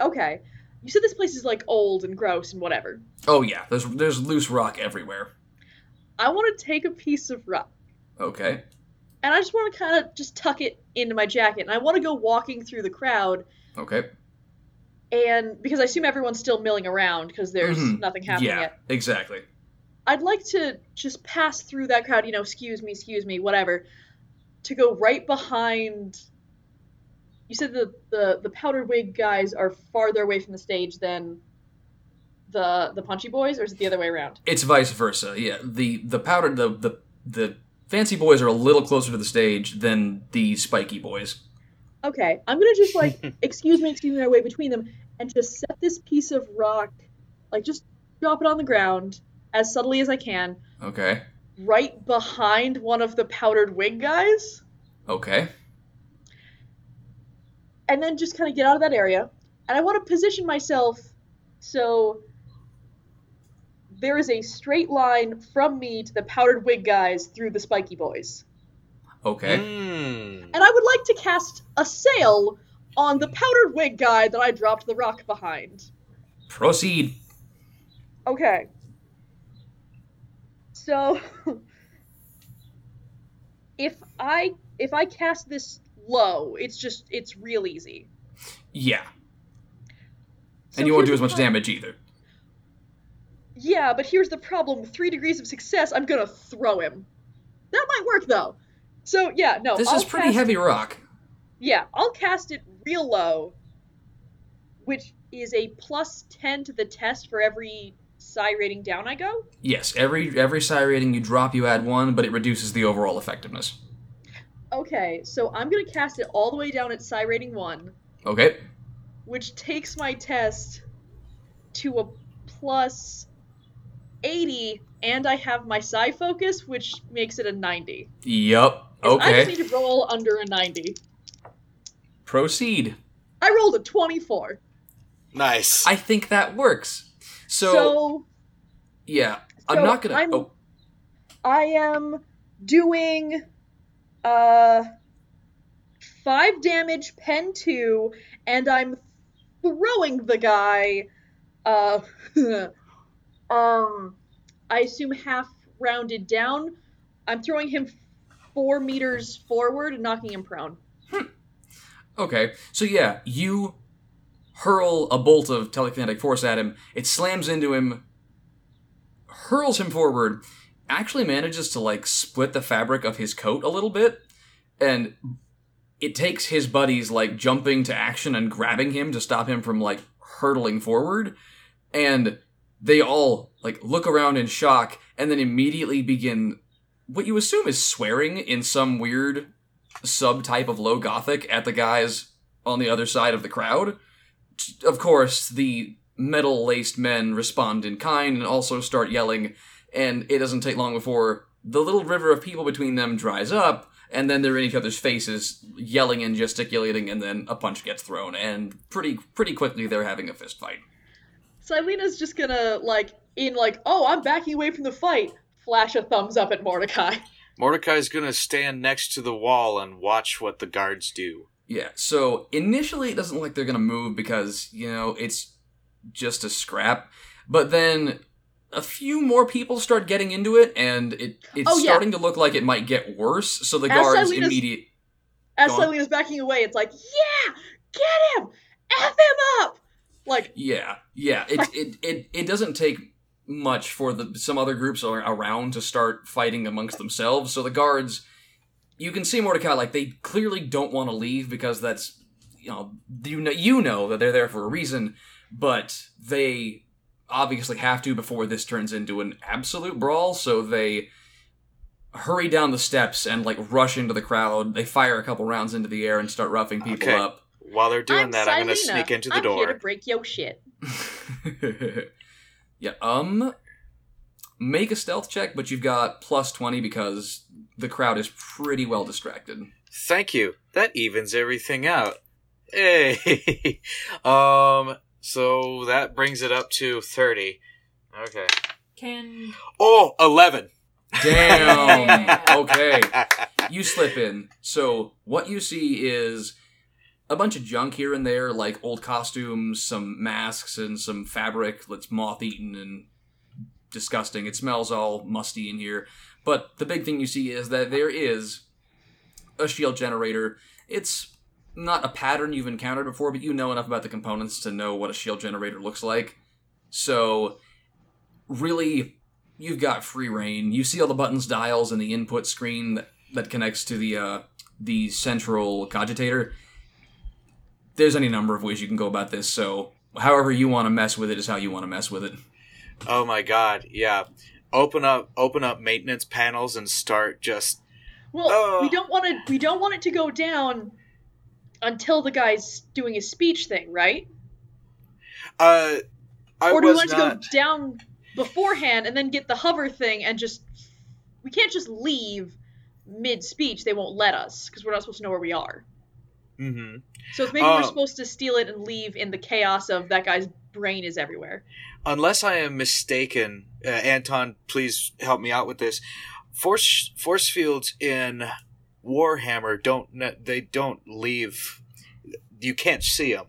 okay you said this place is like old and gross and whatever Oh yeah, there's there's loose rock everywhere. I want to take a piece of rock Okay. and I just want to kind of just tuck it into my jacket and I want to go walking through the crowd Okay. and because I assume everyone's still milling around because there's Mhm. nothing happening yeah, yet. exactly. I'd like to just pass through that crowd, you know, excuse me, excuse me, whatever, to go right behind. You said the the the powdered wig guys are farther away from the stage than the the punchy boys, or is it the other way around? It's vice versa. Yeah, the the powdered the the the fancy boys are a little closer to the stage than the spiky boys. Okay, I'm gonna just like excuse me, excuse me, my way between them, and just set this piece of rock, like just drop it on the ground as subtly as I can, Okay. right behind one of the powdered wig guys, Okay. and then just kind of get out of that area. And I want to position myself so there is a straight line from me to the powdered wig guys through the spiky boys. Okay. Mm. And I would like to cast Assail on the powdered wig guy that I dropped the rock behind. Proceed. Okay. So if I if I cast this low, it's just it's real easy. Yeah. So and you won't do as much the pro- damage either. Yeah, but here's the problem. With three degrees of success, I'm gonna throw him. That might work though. So yeah, no. This I'll is pretty heavy rock. Yeah, I'll cast it real low, which is a plus ten to the test for every psi rating down I go. Yes, every every psi rating you drop, you add one, but it reduces the overall effectiveness. Okay, so I'm gonna cast it all the way down at psi rating one. Okay. which takes my test to a plus 80, and I have my psi focus, which makes it a 90. Yup. 'Cause I just need to roll under a 90. Proceed. I rolled a 24. Nice. I think that works. So, So, yeah, so I'm not gonna. I'm- oh, I am doing uh five damage, pen two, and I'm throwing the guy uh um I assume half rounded down. I'm throwing him four meters forward and knocking him prone. Okay, so yeah, you hurl a bolt of telekinetic force at him. It slams into him, hurls him forward, actually manages to like split the fabric of his coat a little bit, and it takes his buddies like jumping to action and grabbing him to stop him from like hurtling forward, and they all like look around in shock and then immediately begin what you assume is swearing in some weird subtype of low gothic at the guys on the other side of the crowd. Of course, the metal laced men respond in kind and also start yelling, and it doesn't take long before the little river of people between them dries up, and then they're in each other's faces, yelling and gesticulating, and then a punch gets thrown, and pretty pretty quickly they're having a fist fight. Silena's just gonna like in like, oh, I'm backing away from the fight. Flash a thumbs up at Mordecai. Mordecai's gonna stand next to the wall and watch what the guards do. Yeah, so initially it doesn't look like they're gonna move because, you know, it's just a scrap. But then a few more people start getting into it and it it's Oh, yeah. starting to look like it might get worse, so the As guards immediate As. Silena's backing away, it's like, yeah, get him, f him up. Like, Yeah, yeah. It it, it it doesn't take much for the some other groups around to start fighting amongst themselves. So the guards, you can see Mordecai like they clearly don't want to leave because that's you know you know you know that they're there for a reason, but they obviously have to before this turns into an absolute brawl. So they hurry down the steps and like rush into the crowd. They fire a couple rounds into the air and start roughing people Okay. up. While they're doing I'm that, I'm gonna sneak into the I'm door. here to break your shit. yeah, um make a stealth check, but you've got plus 20 because the crowd is pretty well distracted. Thank you. That evens everything out. Hey. um. So that brings it up to thirty. Okay. Can Oh, 11. Damn. Okay. You slip in. So what you see is a bunch of junk here and there, like old costumes, some masks, and some fabric that's moth-eaten and disgusting. It smells all musty in here. But the big thing you see is that there is a shield generator. It's not a pattern you've encountered before, but you know enough about the components to know what a shield generator looks like. So, really, you've got free reign. You see all the buttons, dials, and the input screen that, that connects to the uh, the central cogitator. There's any number of ways you can go about this. So, however you want to mess with it is how you want to mess with it. Oh my god, yeah. Open up open up maintenance panels and start just Well, Oh. we don't want to. We don't want it to go down until the guy's doing his speech thing, right? uh I or do we want it not to go down beforehand and then get the hover thing and just? We can't just leave mid speech. They won't let us because we're not supposed to know where we are. Mm-hmm. So maybe we're Oh. supposed to steal it and leave in the chaos of that guy's brain is everywhere. Unless I am mistaken, uh, Anton, please help me out with this. Force force fields in Warhammer don't they don't leave. You can't see them.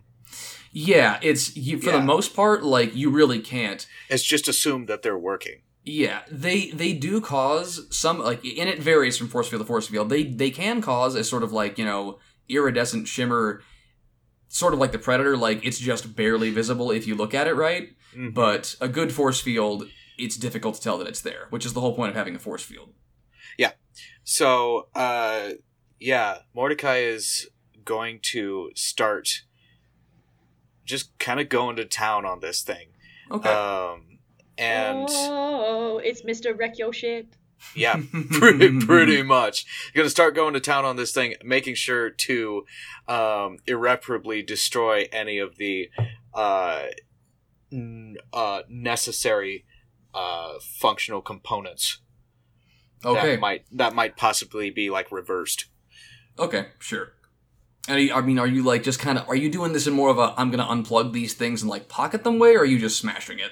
Yeah, it's you, for Yeah. the most part like you really can't. It's just assumed that they're working. Yeah, they they do cause some like and it varies from force field to force field. They they can cause a sort of like, you know, iridescent shimmer sort of like the predator like it's just barely visible if you look at it right, Mhm. but a good force field it's difficult to tell that it's there, which is the whole point of having a force field. Yeah. So, uh, yeah, Mordecai is going to start just kind of going to town on this thing. Okay. Um, and oh, it's Mr. Wreck Yo Shit. Yeah, pretty, pretty much. You're going to start going to town on this thing, making sure to um, irreparably destroy any of the uh, n- uh, necessary uh, functional components okay. that might that might possibly be like reversed. Okay, sure. And are you, I mean, are you like just kind of? Are you doing this in more of a I'm gonna unplug these things and like pocket them way, or are you just smashing it?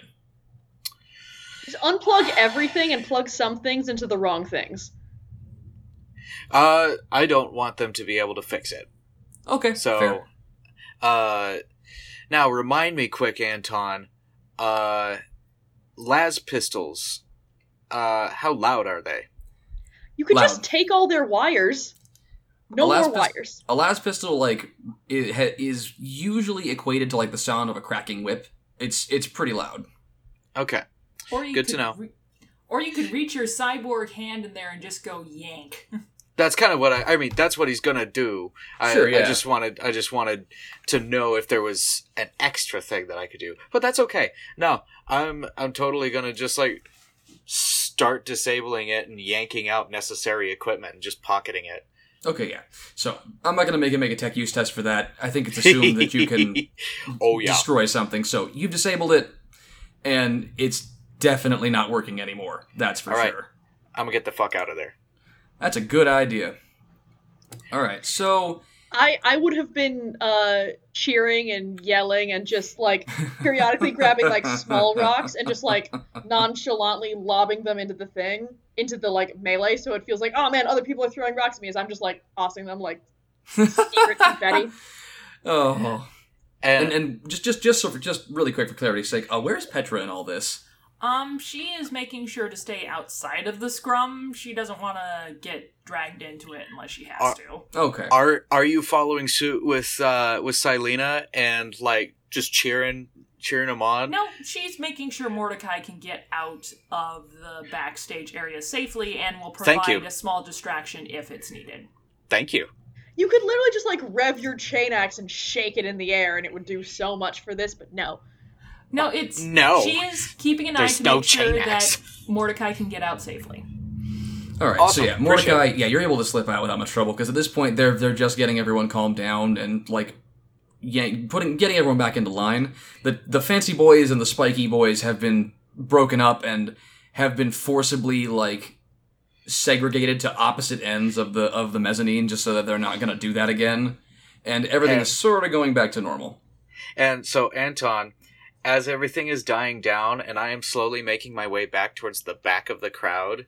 Just unplug everything and plug some things into the wrong things. Uh, I don't want them to be able to fix it. Okay, So, fair. uh, now remind me quick, Anton. Uh, las pistols. Uh, how loud are they? You could Loud. just take all their wires. No Alas more pis- wires. A las pistol like it ha- is usually equated to like the sound of a cracking whip. It's it's pretty loud. Okay. Or you Good to could know. re- or you could reach your cyborg hand in there and just go yank. That's kind of what I. I mean, that's what he's gonna do. I, Sure, yeah. I just wanted. I just wanted to know if there was an extra thing that I could do, but that's okay. No, I'm. I'm totally gonna just like start disabling it and yanking out necessary equipment and just pocketing it. Okay, yeah. So I'm not gonna make him make a tech use test for that. I think it's assumed that you can oh yeah. destroy something. So you've disabled it, and it's definitely not working anymore. That's for All right. sure. I'm gonna get the fuck out of there. That's a good idea. All right, so I I would have been uh cheering and yelling and just like periodically grabbing like small rocks and just like nonchalantly lobbing them into the thing into the like melee so it feels like oh man other people are throwing rocks at me as I'm just like tossing them like secret confetti. oh, And, and and just just just so for just really quick for clarity's sake, uh, where's Petra in all this? Um, she is making sure to stay outside of the scrum. She doesn't want to get dragged into it unless she has Uh, to. Okay, are are you following suit with uh with Silena and like just cheering cheering them on? No, she's making sure Mordecai can get out of the backstage area safely and will Thank provide you. a small distraction if it's needed. Thank you. You could literally just like rev your chain axe and shake it in the air and it would do so much for this but no. No, it's No. She is keeping an eye to no make sure chain axe. that Mordecai can get out safely. all right. Awesome. So yeah, Appreciate Mordecai, yeah, you're able to slip out without much trouble because at this point they're they're just getting everyone calmed down and like yeah, putting getting everyone back into line. The the fancy boys and the spiky boys have been broken up and have been forcibly like segregated to opposite ends of the of the mezzanine just so that they're not going to do that again. And everything And- is sort of going back to normal. And so, Anton, as everything is dying down and I am slowly making my way back towards the back of the crowd,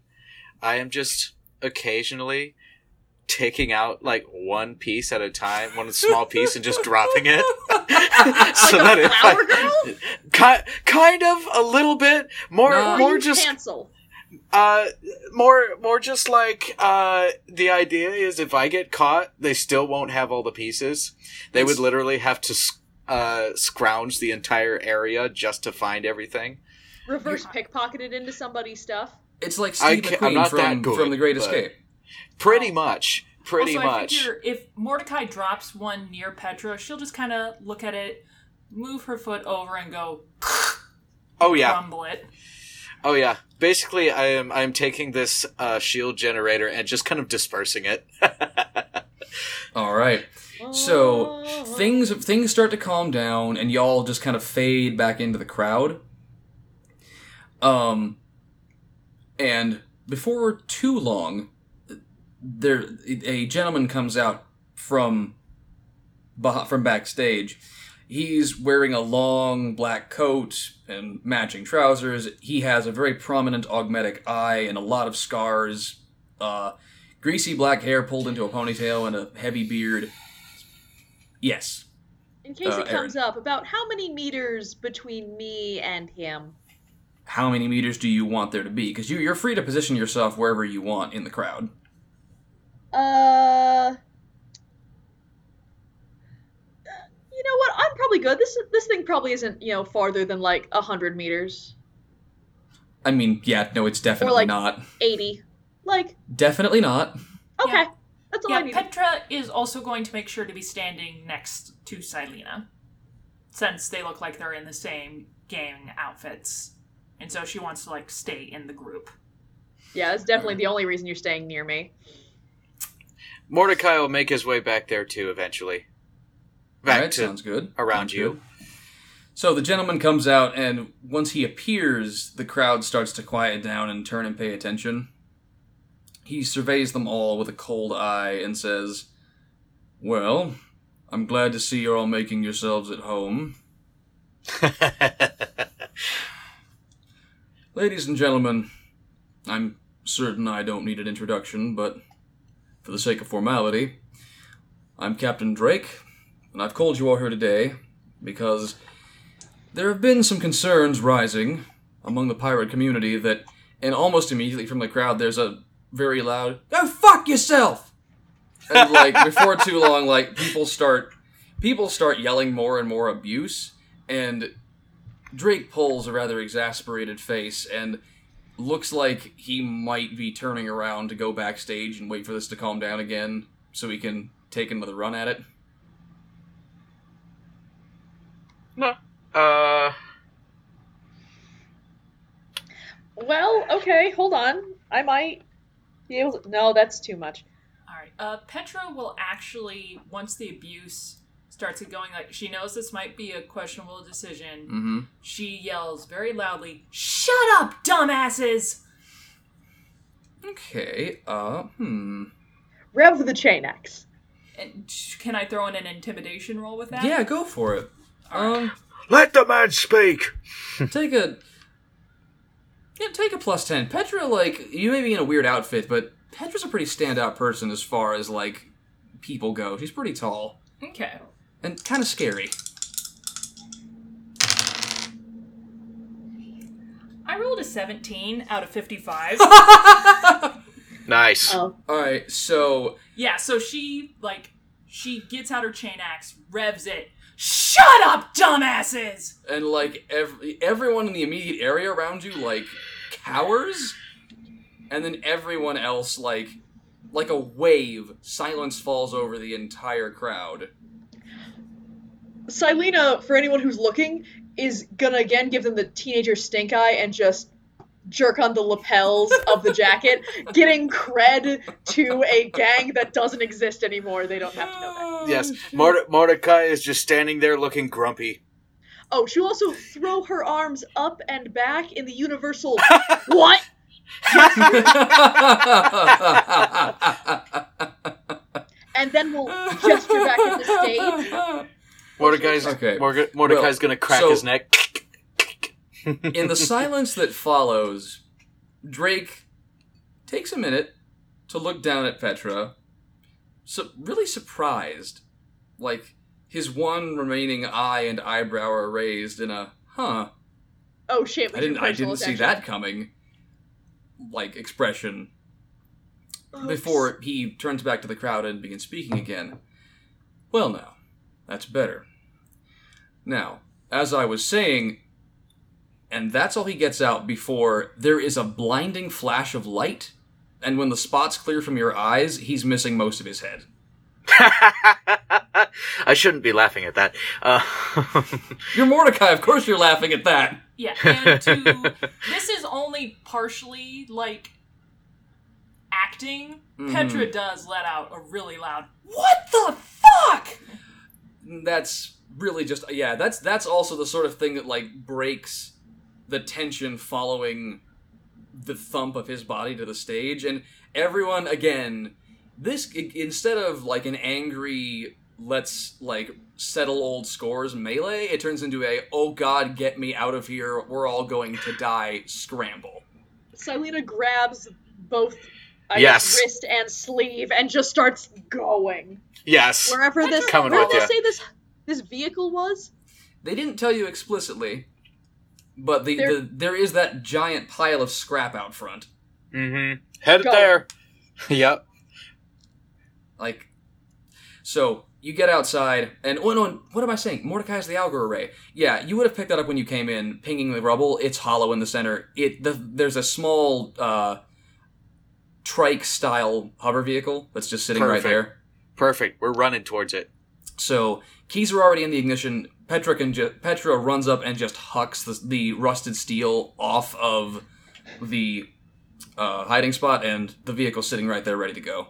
I am just occasionally taking out like one piece at a time, one small piece, and just dropping it. so that if Flower I, girl? ki- kind of a little bit more, No. more just cancel. uh, more, more just like uh, the idea is if I get caught, they still won't have all the pieces. They It's- would literally have to uh, scrounge the entire area just to find everything. Reverse pickpocketed into somebody's stuff. It's like I Steve ca- I'm McQueen not from that good, from The Great Escape. Pretty much, pretty also, I much. figure if Mordecai drops one near Petra, she'll just kind of look at it, move her foot over, and go Oh yeah, crumble it. oh yeah. Basically, I am I am taking this uh, shield generator and just kind of dispersing it. All right. So things things start to calm down, and y'all just kind of fade back into the crowd. Um, and before too long, there a gentleman comes out from from backstage. He's wearing a long black coat and matching trousers. He has a very prominent augmetic eye and a lot of scars. Uh, greasy black hair pulled into a ponytail and a heavy beard. Yes. In case Uh, it comes up, about how many meters between me and him? How many meters do you want there to be? Because you, you're free to position yourself wherever you want in the crowd. Uh, you know what? I'm probably good. This this thing probably isn't you know farther than like a hundred meters, I mean, yeah, no, it's definitely like- not. eighty. Like Definitely not. okay, Yeah. That's all I Yeah, need. Petra is also going to make sure to be standing next to Silena, since they look like they're in the same gang outfits, and so she wants to like stay in the group. yeah, that's definitely the only reason you're staying near me. Mordecai will make his way back there too eventually. All Back right, to sounds good. around Sounds you. good. So the gentleman comes out, and once he appears, the crowd starts to quiet down and turn and pay attention. He surveys them all with a cold eye and says, Well, I'm glad to see you're all making yourselves at home. Ladies and gentlemen, I'm certain I don't need an introduction, but for the sake of formality, I'm Captain Drake, and I've called you all here today because there have been some concerns rising among the pirate community that, and almost immediately from the crowd, there's a very loud, Go fuck yourself! And like, before too long, like, people start, people start yelling more and more abuse, and Drake pulls a rather exasperated face and looks like he might be turning around to go backstage and wait for this to calm down again so he can take another run at it. no. Uh, Well, okay, hold on. I might be able to. No, that's too much. All right. Uh, Petra will actually, once the abuse starts going, like she knows this might be a questionable decision. Mm-hmm. She yells very loudly, "Shut up, dumbasses!" Okay, uh, hmm. Rev the chain axe. And can I throw in an intimidation roll with that? Yeah, go for it. Um, Let the man speak. take a. Yeah, take a plus 10. Petra, like, you may be in a weird outfit, but Petra's a pretty standout person as far as, like, people go. She's pretty tall Okay. and kind of scary. I rolled a 17 out of 55. nice. Oh, Alright, so. yeah, so she, like, she gets out her chain axe, revs it. Shut up, dumbasses! And, like, every, everyone in the immediate area around you, like, cowers. And then everyone else, like, like a wave, silence falls over the entire crowd. Silena, for anyone who's looking, is gonna again give them the teenager stink eye and just jerk on the lapels of the jacket, getting cred to a gang that doesn't exist anymore. They don't have to know that. Oh, yes, Morde- Mordecai is just standing there looking grumpy. Oh, she'll also throw her arms up and back in the universal what? And then we'll gesture back at the stage. Mordecai's Okay, Morga- Mordecai's well, gonna crack so- his neck. In the silence that follows, Drake takes a minute to look down at Petra, so really surprised. Like his one remaining eye and eyebrow are raised in a huh. Oh shit! we I didn't I didn't see that coming. Like expression Oops. before he turns back to the crowd and begins speaking again. Well, now, that's better. Now, as I was saying, and that's all he gets out before there is a blinding flash of light, and when the spots clear from your eyes, he's missing most of his head. I shouldn't be laughing at that. Uh, You're Mordecai, of course you're laughing at that. Yeah, and to this is only partially like acting. Mhm. Petra does let out a really loud "What the fuck?" That's really just yeah, that's that's also the sort of thing that like breaks the tension following the thump of his body to the stage and everyone again this instead of like an angry let's like settle old scores melee it turns into a oh god get me out of here we're all going to die scramble Silena grabs both I Yes. guess, wrist and sleeve and just starts going yes. wherever this. Coming where with did they ya. say this this vehicle was? they didn't tell you explicitly but the, There- the there is that giant pile of scrap out front Mm-hmm. Head there. yep. Like, so you get outside, and oh no, what am I saying? Mordecai Mordecai's the auger array. Yeah, you would have picked that up when you came in, pinging the rubble. It's hollow in the center. It the, there's a small uh, trike style hover vehicle that's just sitting right there. Perfect. We're running towards it. So keys are already in the ignition. Petra can ju- Petra runs up and just hucks the, the rusted steel off of the uh, hiding spot, and the vehicle's sitting right there, ready to go.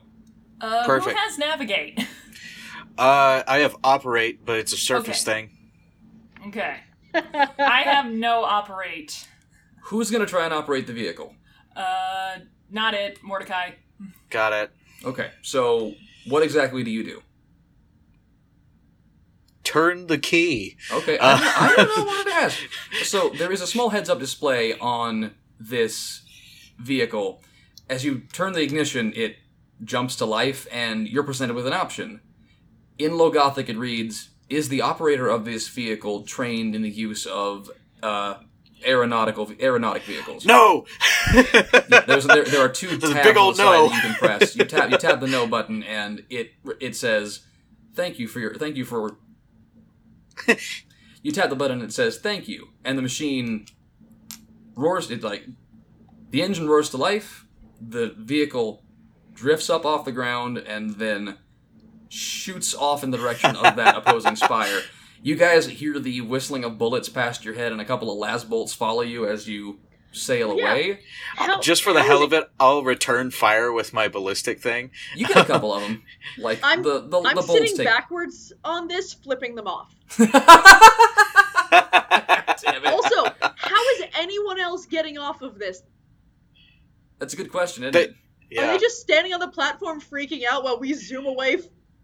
Uh, Perfect. Who has navigate? Uh, I have operate, but it's a surface Okay. thing. okay, I have no operate. Who's gonna try and operate the vehicle? Uh, not it, Mordecai. Got it. Okay, so what exactly do you do? Turn the key. Okay, Uh, I, I don't know what to ask. So there is a small heads-up display on this vehicle. As you turn the ignition, it jumps to life, and you're presented with an option. In Low Gothic, it reads: "Is the operator of this vehicle trained in the use of uh, aeronautical aeronautic vehicles?" No. There's, there, there are two tabs big old no. that you can press. You tap you tap the no button, and it it says, "Thank you for your thank you for." you tap the button, and it says, "Thank you," and the machine roars. It like the engine roars to life. The vehicle drifts up off the ground and then shoots off in the direction of that opposing spire. You guys hear the whistling of bullets past your head, and a couple of las bolts follow you as you sail Yeah. away. How- uh, Just for the how hell of it, I'll return fire with my ballistic thing. You get a couple of them. Like I'm- the the, I'm the sitting take. backwards on this, flipping them off. Also, how is anyone else getting off of this? That's a good question, isn't They- it? Are they just standing on the platform freaking out while we zoom away, f-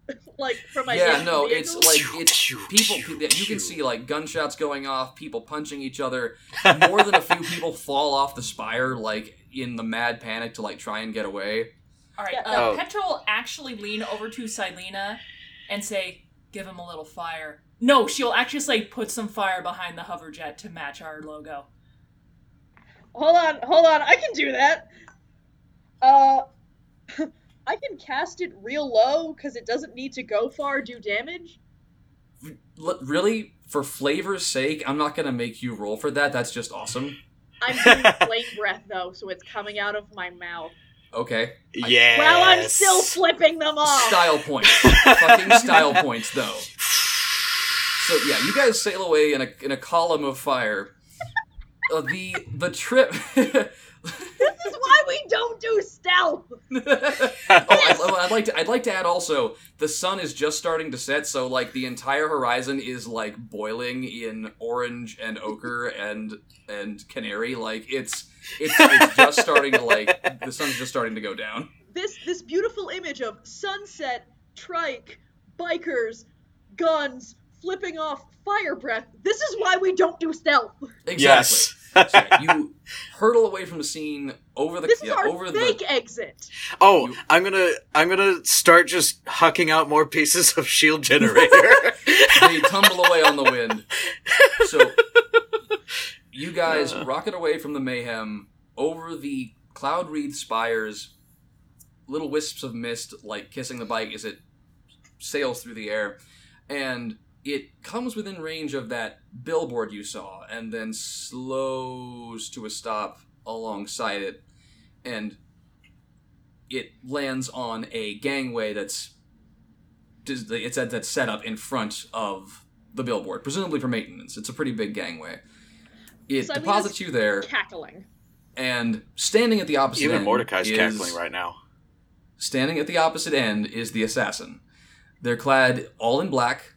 like from my Yeah, damn no, it's like it's people. You can see like gunshots going off, people punching each other. More than a few people fall off the spire, like in the mad panic to like try and get away. All right, Yeah. uh, Oh. Petra will actually lean over to Silena and say, "Give him a little fire." No, she'll actually say, "Put some fire behind the hover jet to match our logo." Hold on, hold on, I can do that. Uh, I can cast it real low because it doesn't need to go far, do damage. L- really, for flavor's sake, I'm not gonna make you roll for that. That's just awesome. I'm doing flame breath though, so it's coming out of my mouth Okay, Yeah. while I'm still flipping them off. style points, fucking style points, though. So yeah, you guys sail away in a in a column of fire. Uh, the the trip. This is why we don't do stealth. oh, I'd, oh, I'd like to. I'd like to add also the sun is just starting to set, so like the entire horizon is like boiling in orange and ochre and and canary. Like it's it's, it's just starting to like the sun's just starting to go down. This this beautiful image of sunset, trike, bikers, guns, flipping off fire breath. This is why we don't do stealth. Exactly. Yes. So yeah, you hurtle away from the scene over the This is yeah, our over fake the exit. Oh, You- I'm gonna I'm gonna start just hucking out more pieces of shield generator. they tumble away on the wind. So you guys Uh. rocket away from the mayhem over the cloud wreath spires, little wisps of mist like kissing the bike as it sails through the air, and it comes within range of that billboard you saw, and then slows to a stop alongside it, and it lands on a gangway that's does the- it's at that setup in front of the billboard, presumably for maintenance. It's a pretty big gangway. It Silena's deposits you there, Cackling. and standing at the opposite Even end Mordecai's is, cackling right now. Standing at the opposite end is the assassin. They're clad all in black,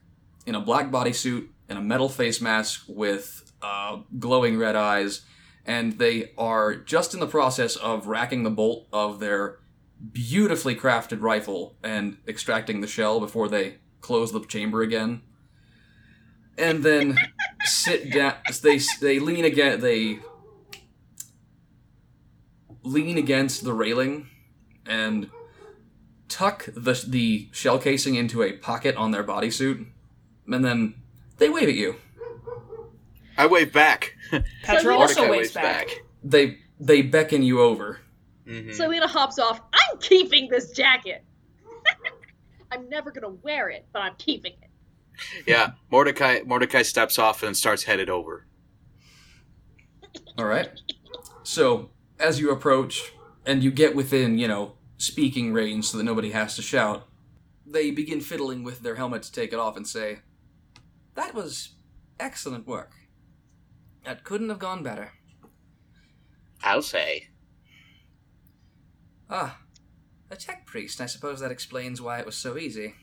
in a black bodysuit and a metal face mask with uh, glowing red eyes, and they are just in the process of racking the bolt of their beautifully crafted rifle and extracting the shell before they close the chamber again. And then sit down. They they lean again. They lean against the railing and tuck the the shell casing into a pocket on their bodysuit, and then they wave at you. I wave back. Petra we- also Mordecai waves back. They they beckon you over. Mhm. Silena hops off. I'm keeping this jacket. I'm never gonna wear it, but I'm keeping it. Yeah, Mordecai Mordecai steps off and starts headed over. All right. So as you approach and you get within, you know, speaking range, so that nobody has to shout, they begin fiddling with their helmet to take it off and say, "That was excellent work. That couldn't have gone better." I'll say. Ah, a tech priest. I suppose that explains why it was so easy.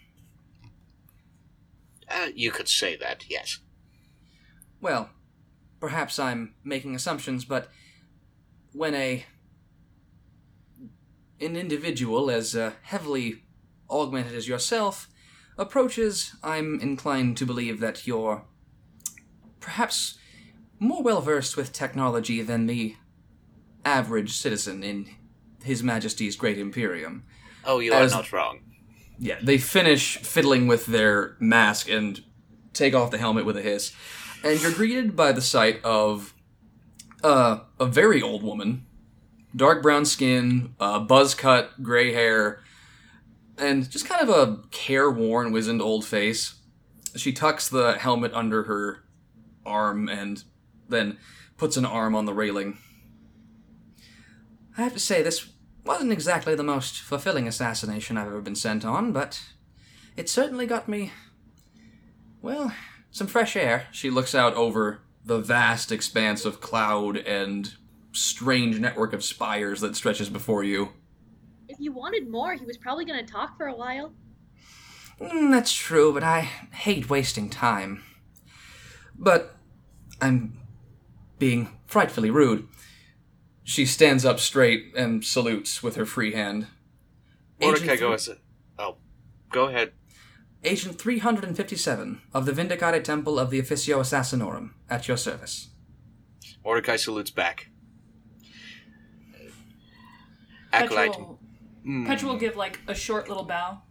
Uh, you could say that, yes. Well, perhaps I'm making assumptions, but when a an individual as uh, heavily augmented as yourself approaches, I'm inclined to believe that you're perhaps more well versed with technology than the average citizen in His Majesty's Great Imperium. Oh, you As- are not wrong. Yeah, they finish fiddling with their mask and take off the helmet with a hiss. And you're greeted by the sight of uh, a very old woman. Dark brown skin, uh, buzz cut, gray hair, and just kind of a careworn, wizened old face. She tucks the helmet under her arm and then puts an arm on the railing. I have to say, this wasn't exactly the most fulfilling assassination I've ever been sent on, but it certainly got me, well, some fresh air. She looks out over the vast expanse of cloud and strange network of spires that stretches before you. If you wanted more, he was probably going to talk for a while. Mm, that's true, but I hate wasting time. But I'm being frightfully rude. She stands up straight and salutes with her free hand. Mordecai Agent goes, oh, go ahead. Agent 357 of the Vindicare Temple of the Officio Assassinorum, at your service. Mordecai salutes back. Petra Acolyte. will, Mm. Petra will give like a short little bow.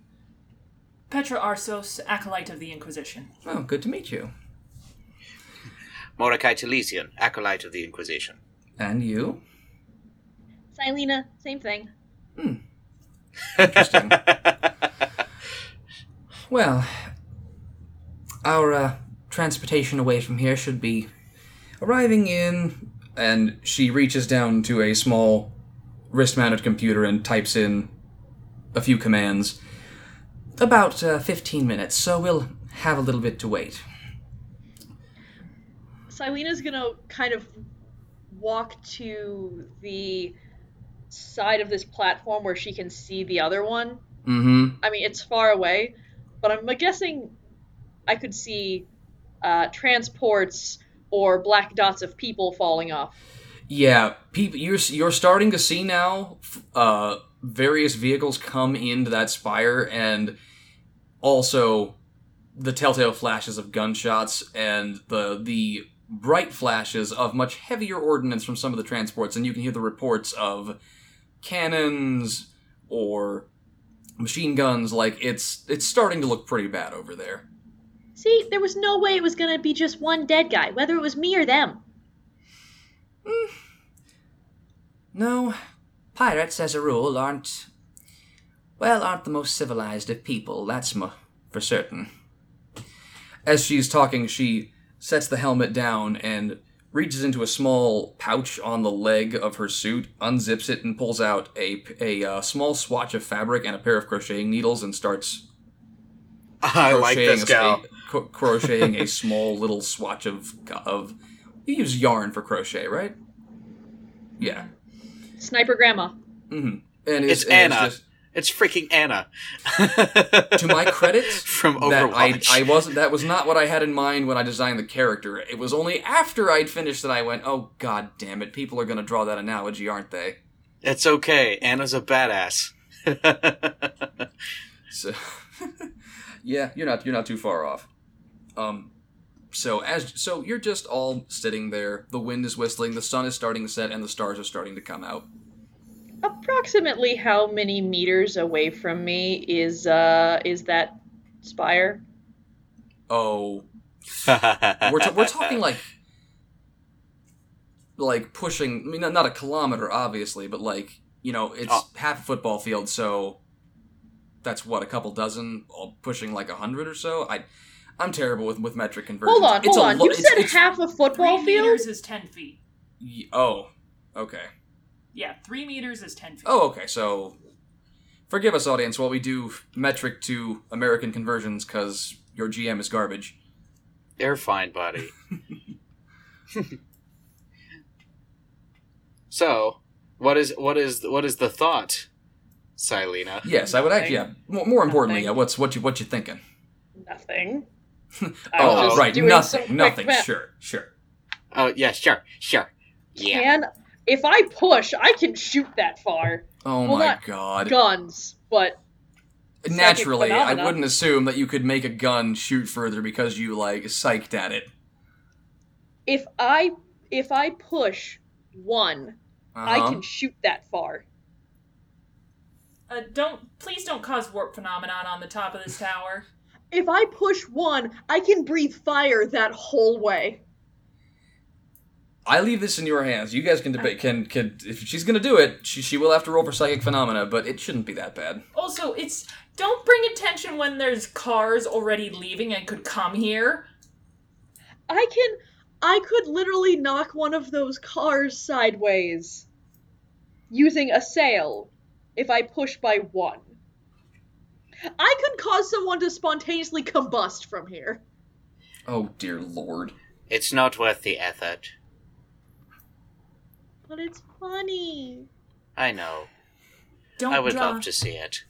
Petra Arsos, acolyte of the Inquisition. Oh, good to meet you. Mordecai Talesian, acolyte of the Inquisition. And you? Silena, same thing. Hmm. Interesting. well, our uh, transportation away from here should be arriving in. And she reaches down to a small wrist mounted computer and types in a few commands. About uh, 15 minutes, so we'll have a little bit to wait. Silena's gonna kind of walk to the side of this platform where she can see the other one. Mm hmm. I mean, it's far away, but I'm guessing I could see uh, transports or black dots of people falling off. Yeah, people, you're you're starting to see now. Uh, various vehicles come into that spire, and also the telltale flashes of gunshots and the the bright flashes of much heavier ordnance from some of the transports, and you can hear the reports of cannons or machine guns. Like it's it's starting to look pretty bad over there. See, there was no way it was gonna be just one dead guy, whether it was me or them. No, pirates, as a rule, aren't. Well, aren't the most civilized of people, that's mo- for certain. As she's talking, she sets the helmet down and reaches into a small pouch on the leg of her suit, unzips it, and pulls out a, a uh, small swatch of fabric and a pair of crocheting needles and starts I like this gal. a- cro- crocheting a small little swatch of of. You use yarn for crochet, right? Yeah. Sniper grandma. Mm-hmm. And It's and Anna. just- It's freaking Anna. to my credit, from that I, Overwatch. I wasn't. That was not what I had in mind when I designed the character. It was only after I'd finished that I went, "Oh God damn it! People are going to draw that analogy, aren't they?" It's okay. Anna's a badass. So, yeah, you're not you're not too far off. Um, so as so you're just all sitting there. The wind is whistling. The sun is starting to set, and the stars are starting to come out. Approximately how many meters away from me is uh is that spire? Oh, we're t- we're talking like like pushing. I mean, not, not a kilometer, obviously, but like you know, it's Oh. half a football field, so that's what a couple dozen, all pushing like a hundred or so. I, I'm terrible with with metric conversions. Hold on, It's hold a on. lo- You it's- said it's- half a football Three field? meters is ten feet. y- Oh, okay. Yeah, three meters is ten feet. Oh, okay. So, forgive us, audience, while we do metric to American conversions, because your GM is garbage. They're fine, buddy. so, what is what is what is the thought, Silena? Yes, I would actually. Yeah. More, more importantly, yeah. What's what you what you thinking? Nothing. I Oh, right. Nothing. Nothing. math. Sure. Sure. Oh yeah, sure, sure. Yeah. Can if I push, I can shoot that far. Oh Well, my not god. Guns, but Naturally, I wouldn't assume that you could make a gun shoot further because you like psyched at it. If I if I push one, I Uh-huh. can shoot that far. Uh, don't please don't cause warp phenomenon on the top of this tower. If I push one, I can breathe fire that whole way. I leave this in your hands. You guys can debate. Can can if she's gonna do it, she she will have to roll for psychic phenomena, but it shouldn't be that bad. Also, it's don't bring attention when there's cars already leaving and could come here. I can. I could literally knock one of those cars sideways. Using Assail, if I push by one. I could cause someone to spontaneously combust from here. Oh dear lord. It's not worth the effort. But it's funny. I know. Don't I would draw, love to see it.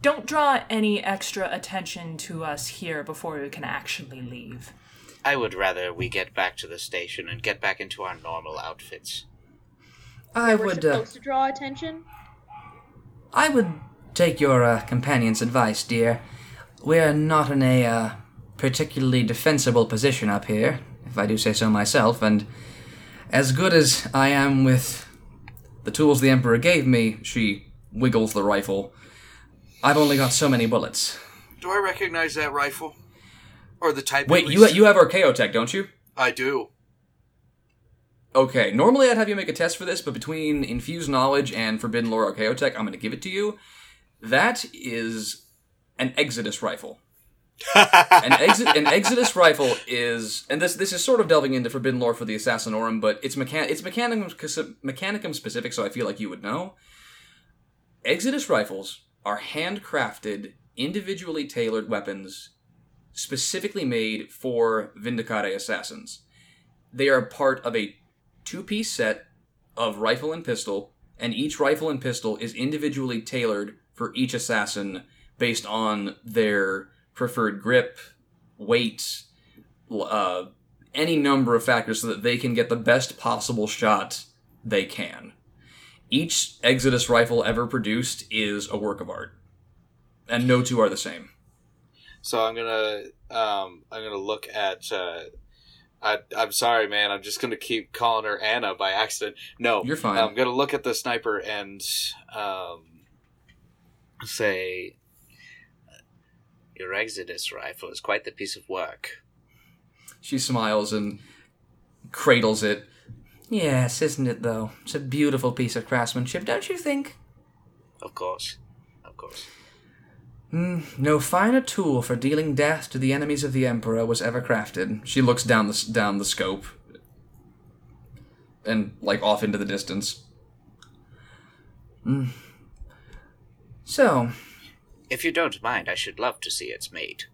Don't draw any extra attention to us here before we can actually leave. I would rather we get back to the station and get back into our normal outfits. I We're would, uh, to draw attention. I would take your uh, companion's advice, dear. We're not in a uh, particularly defensible position up here, if I do say so myself, and as good as I am with the tools the Emperor gave me, She wiggles the rifle. I've only got so many bullets. Do I recognize that rifle? Or the type? Wait, you you have Archaeotech, don't you? I do. Okay, normally I'd have you make a test for this, but between infused knowledge and forbidden lore Archaeotech, I'm going to give it to you. That is an Exodus rifle. an, exit, an Exodus rifle is, and this this is sort of delving into forbidden lore for the Assassinorum, but it's mechan it's mechanicum mechanicum specific, so I feel like you would know. Exodus rifles are handcrafted, individually tailored weapons, specifically made for Vindicare assassins. They are part of a two-piece set of rifle and pistol, and each rifle and pistol is individually tailored for each assassin based on their preferred grip, weight, uh, any number of factors so that they can get the best possible shot they can. Each Exodus rifle ever produced is a work of art, and no two are the same. So I'm gonna um I'm gonna look at uh I I'm sorry man, I'm just gonna keep calling her Anna by accident. No. You're fine. I'm gonna look at the sniper and um say Your Exodus rifle is quite the piece of work. She smiles and cradles it. Yes, isn't it, though? It's a beautiful piece of craftsmanship, don't you think? Of course. Of course. Hmm, no finer tool for dealing death to the enemies of the Emperor was ever crafted. She looks down the down the scope and like off into the distance. Hmm. So, If you don't mind, I should love to see its mate.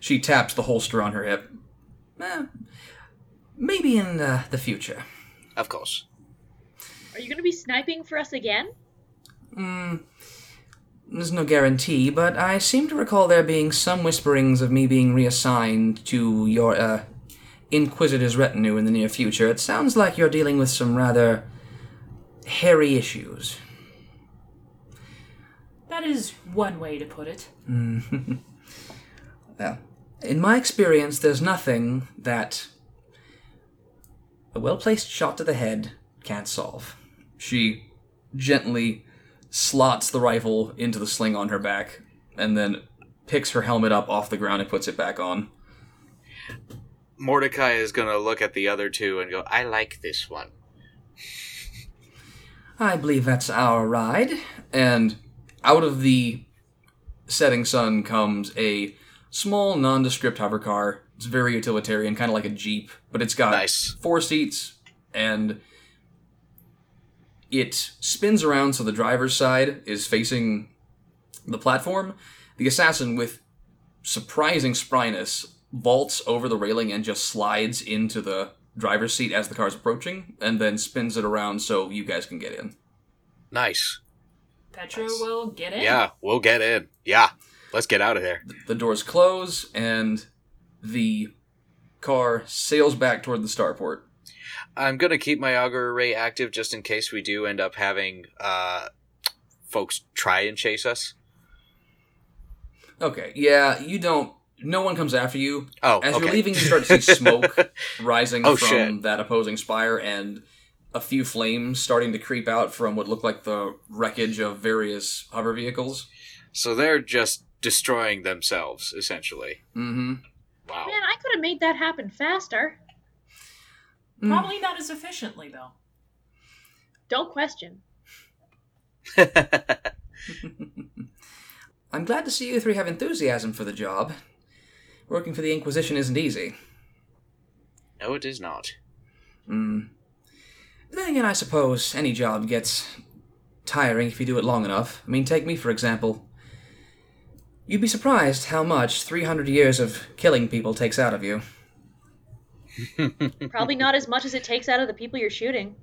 She taps the holster on her hip. eh, maybe in uh, the future. Of course. Are you going to be sniping for us again? There's no guarantee, but I seem to recall there being some whisperings of me being reassigned to your uh, Inquisitor's retinue in the near future. It sounds like you're dealing with some rather hairy issues. That is one way to put it. Well, in my experience, there's nothing that a well placed shot to the head can't solve. She gently slots the rifle into the sling on her back and then picks her helmet up off the ground and puts it back on. Mordecai is gonna look at the other two and go, I like this one. I believe that's our ride. And out of the setting sun comes a small nondescript hover car. It's very utilitarian, kind of like a Jeep, but it's got Nice. four seats and it spins around so the driver's side is facing the platform. The assassin, with surprising spryness, vaults over the railing and just slides into the driver's seat as the car's approaching, and then spins it around so you guys can get in. Nice. Petra Nice. will get in. Yeah, we'll get in. Yeah. Let's get out of there. The doors close, and the car sails back toward the starport. I'm gonna keep my auger array active just in case we do end up having uh folks try and chase us. Okay, yeah, you don't. No one comes after you. Oh, As okay. you're leaving, you start to see smoke rising Oh, from shit. that opposing spire, and a few flames starting to creep out from what looked like the wreckage of various hover vehicles. So they're just destroying themselves, essentially. Mm-hmm. Wow. Man, I could have made that happen faster. Mm. Probably not as efficiently, though. Don't question. I'm glad to see you three have enthusiasm for the job. Working for the Inquisition isn't easy. no, it is not. Mm. Then again, I suppose any job gets tiring if you do it long enough. I mean, take me for example. You'd be surprised how much 300 years of killing people takes out of you. Probably not as much as it takes out of the people you're shooting.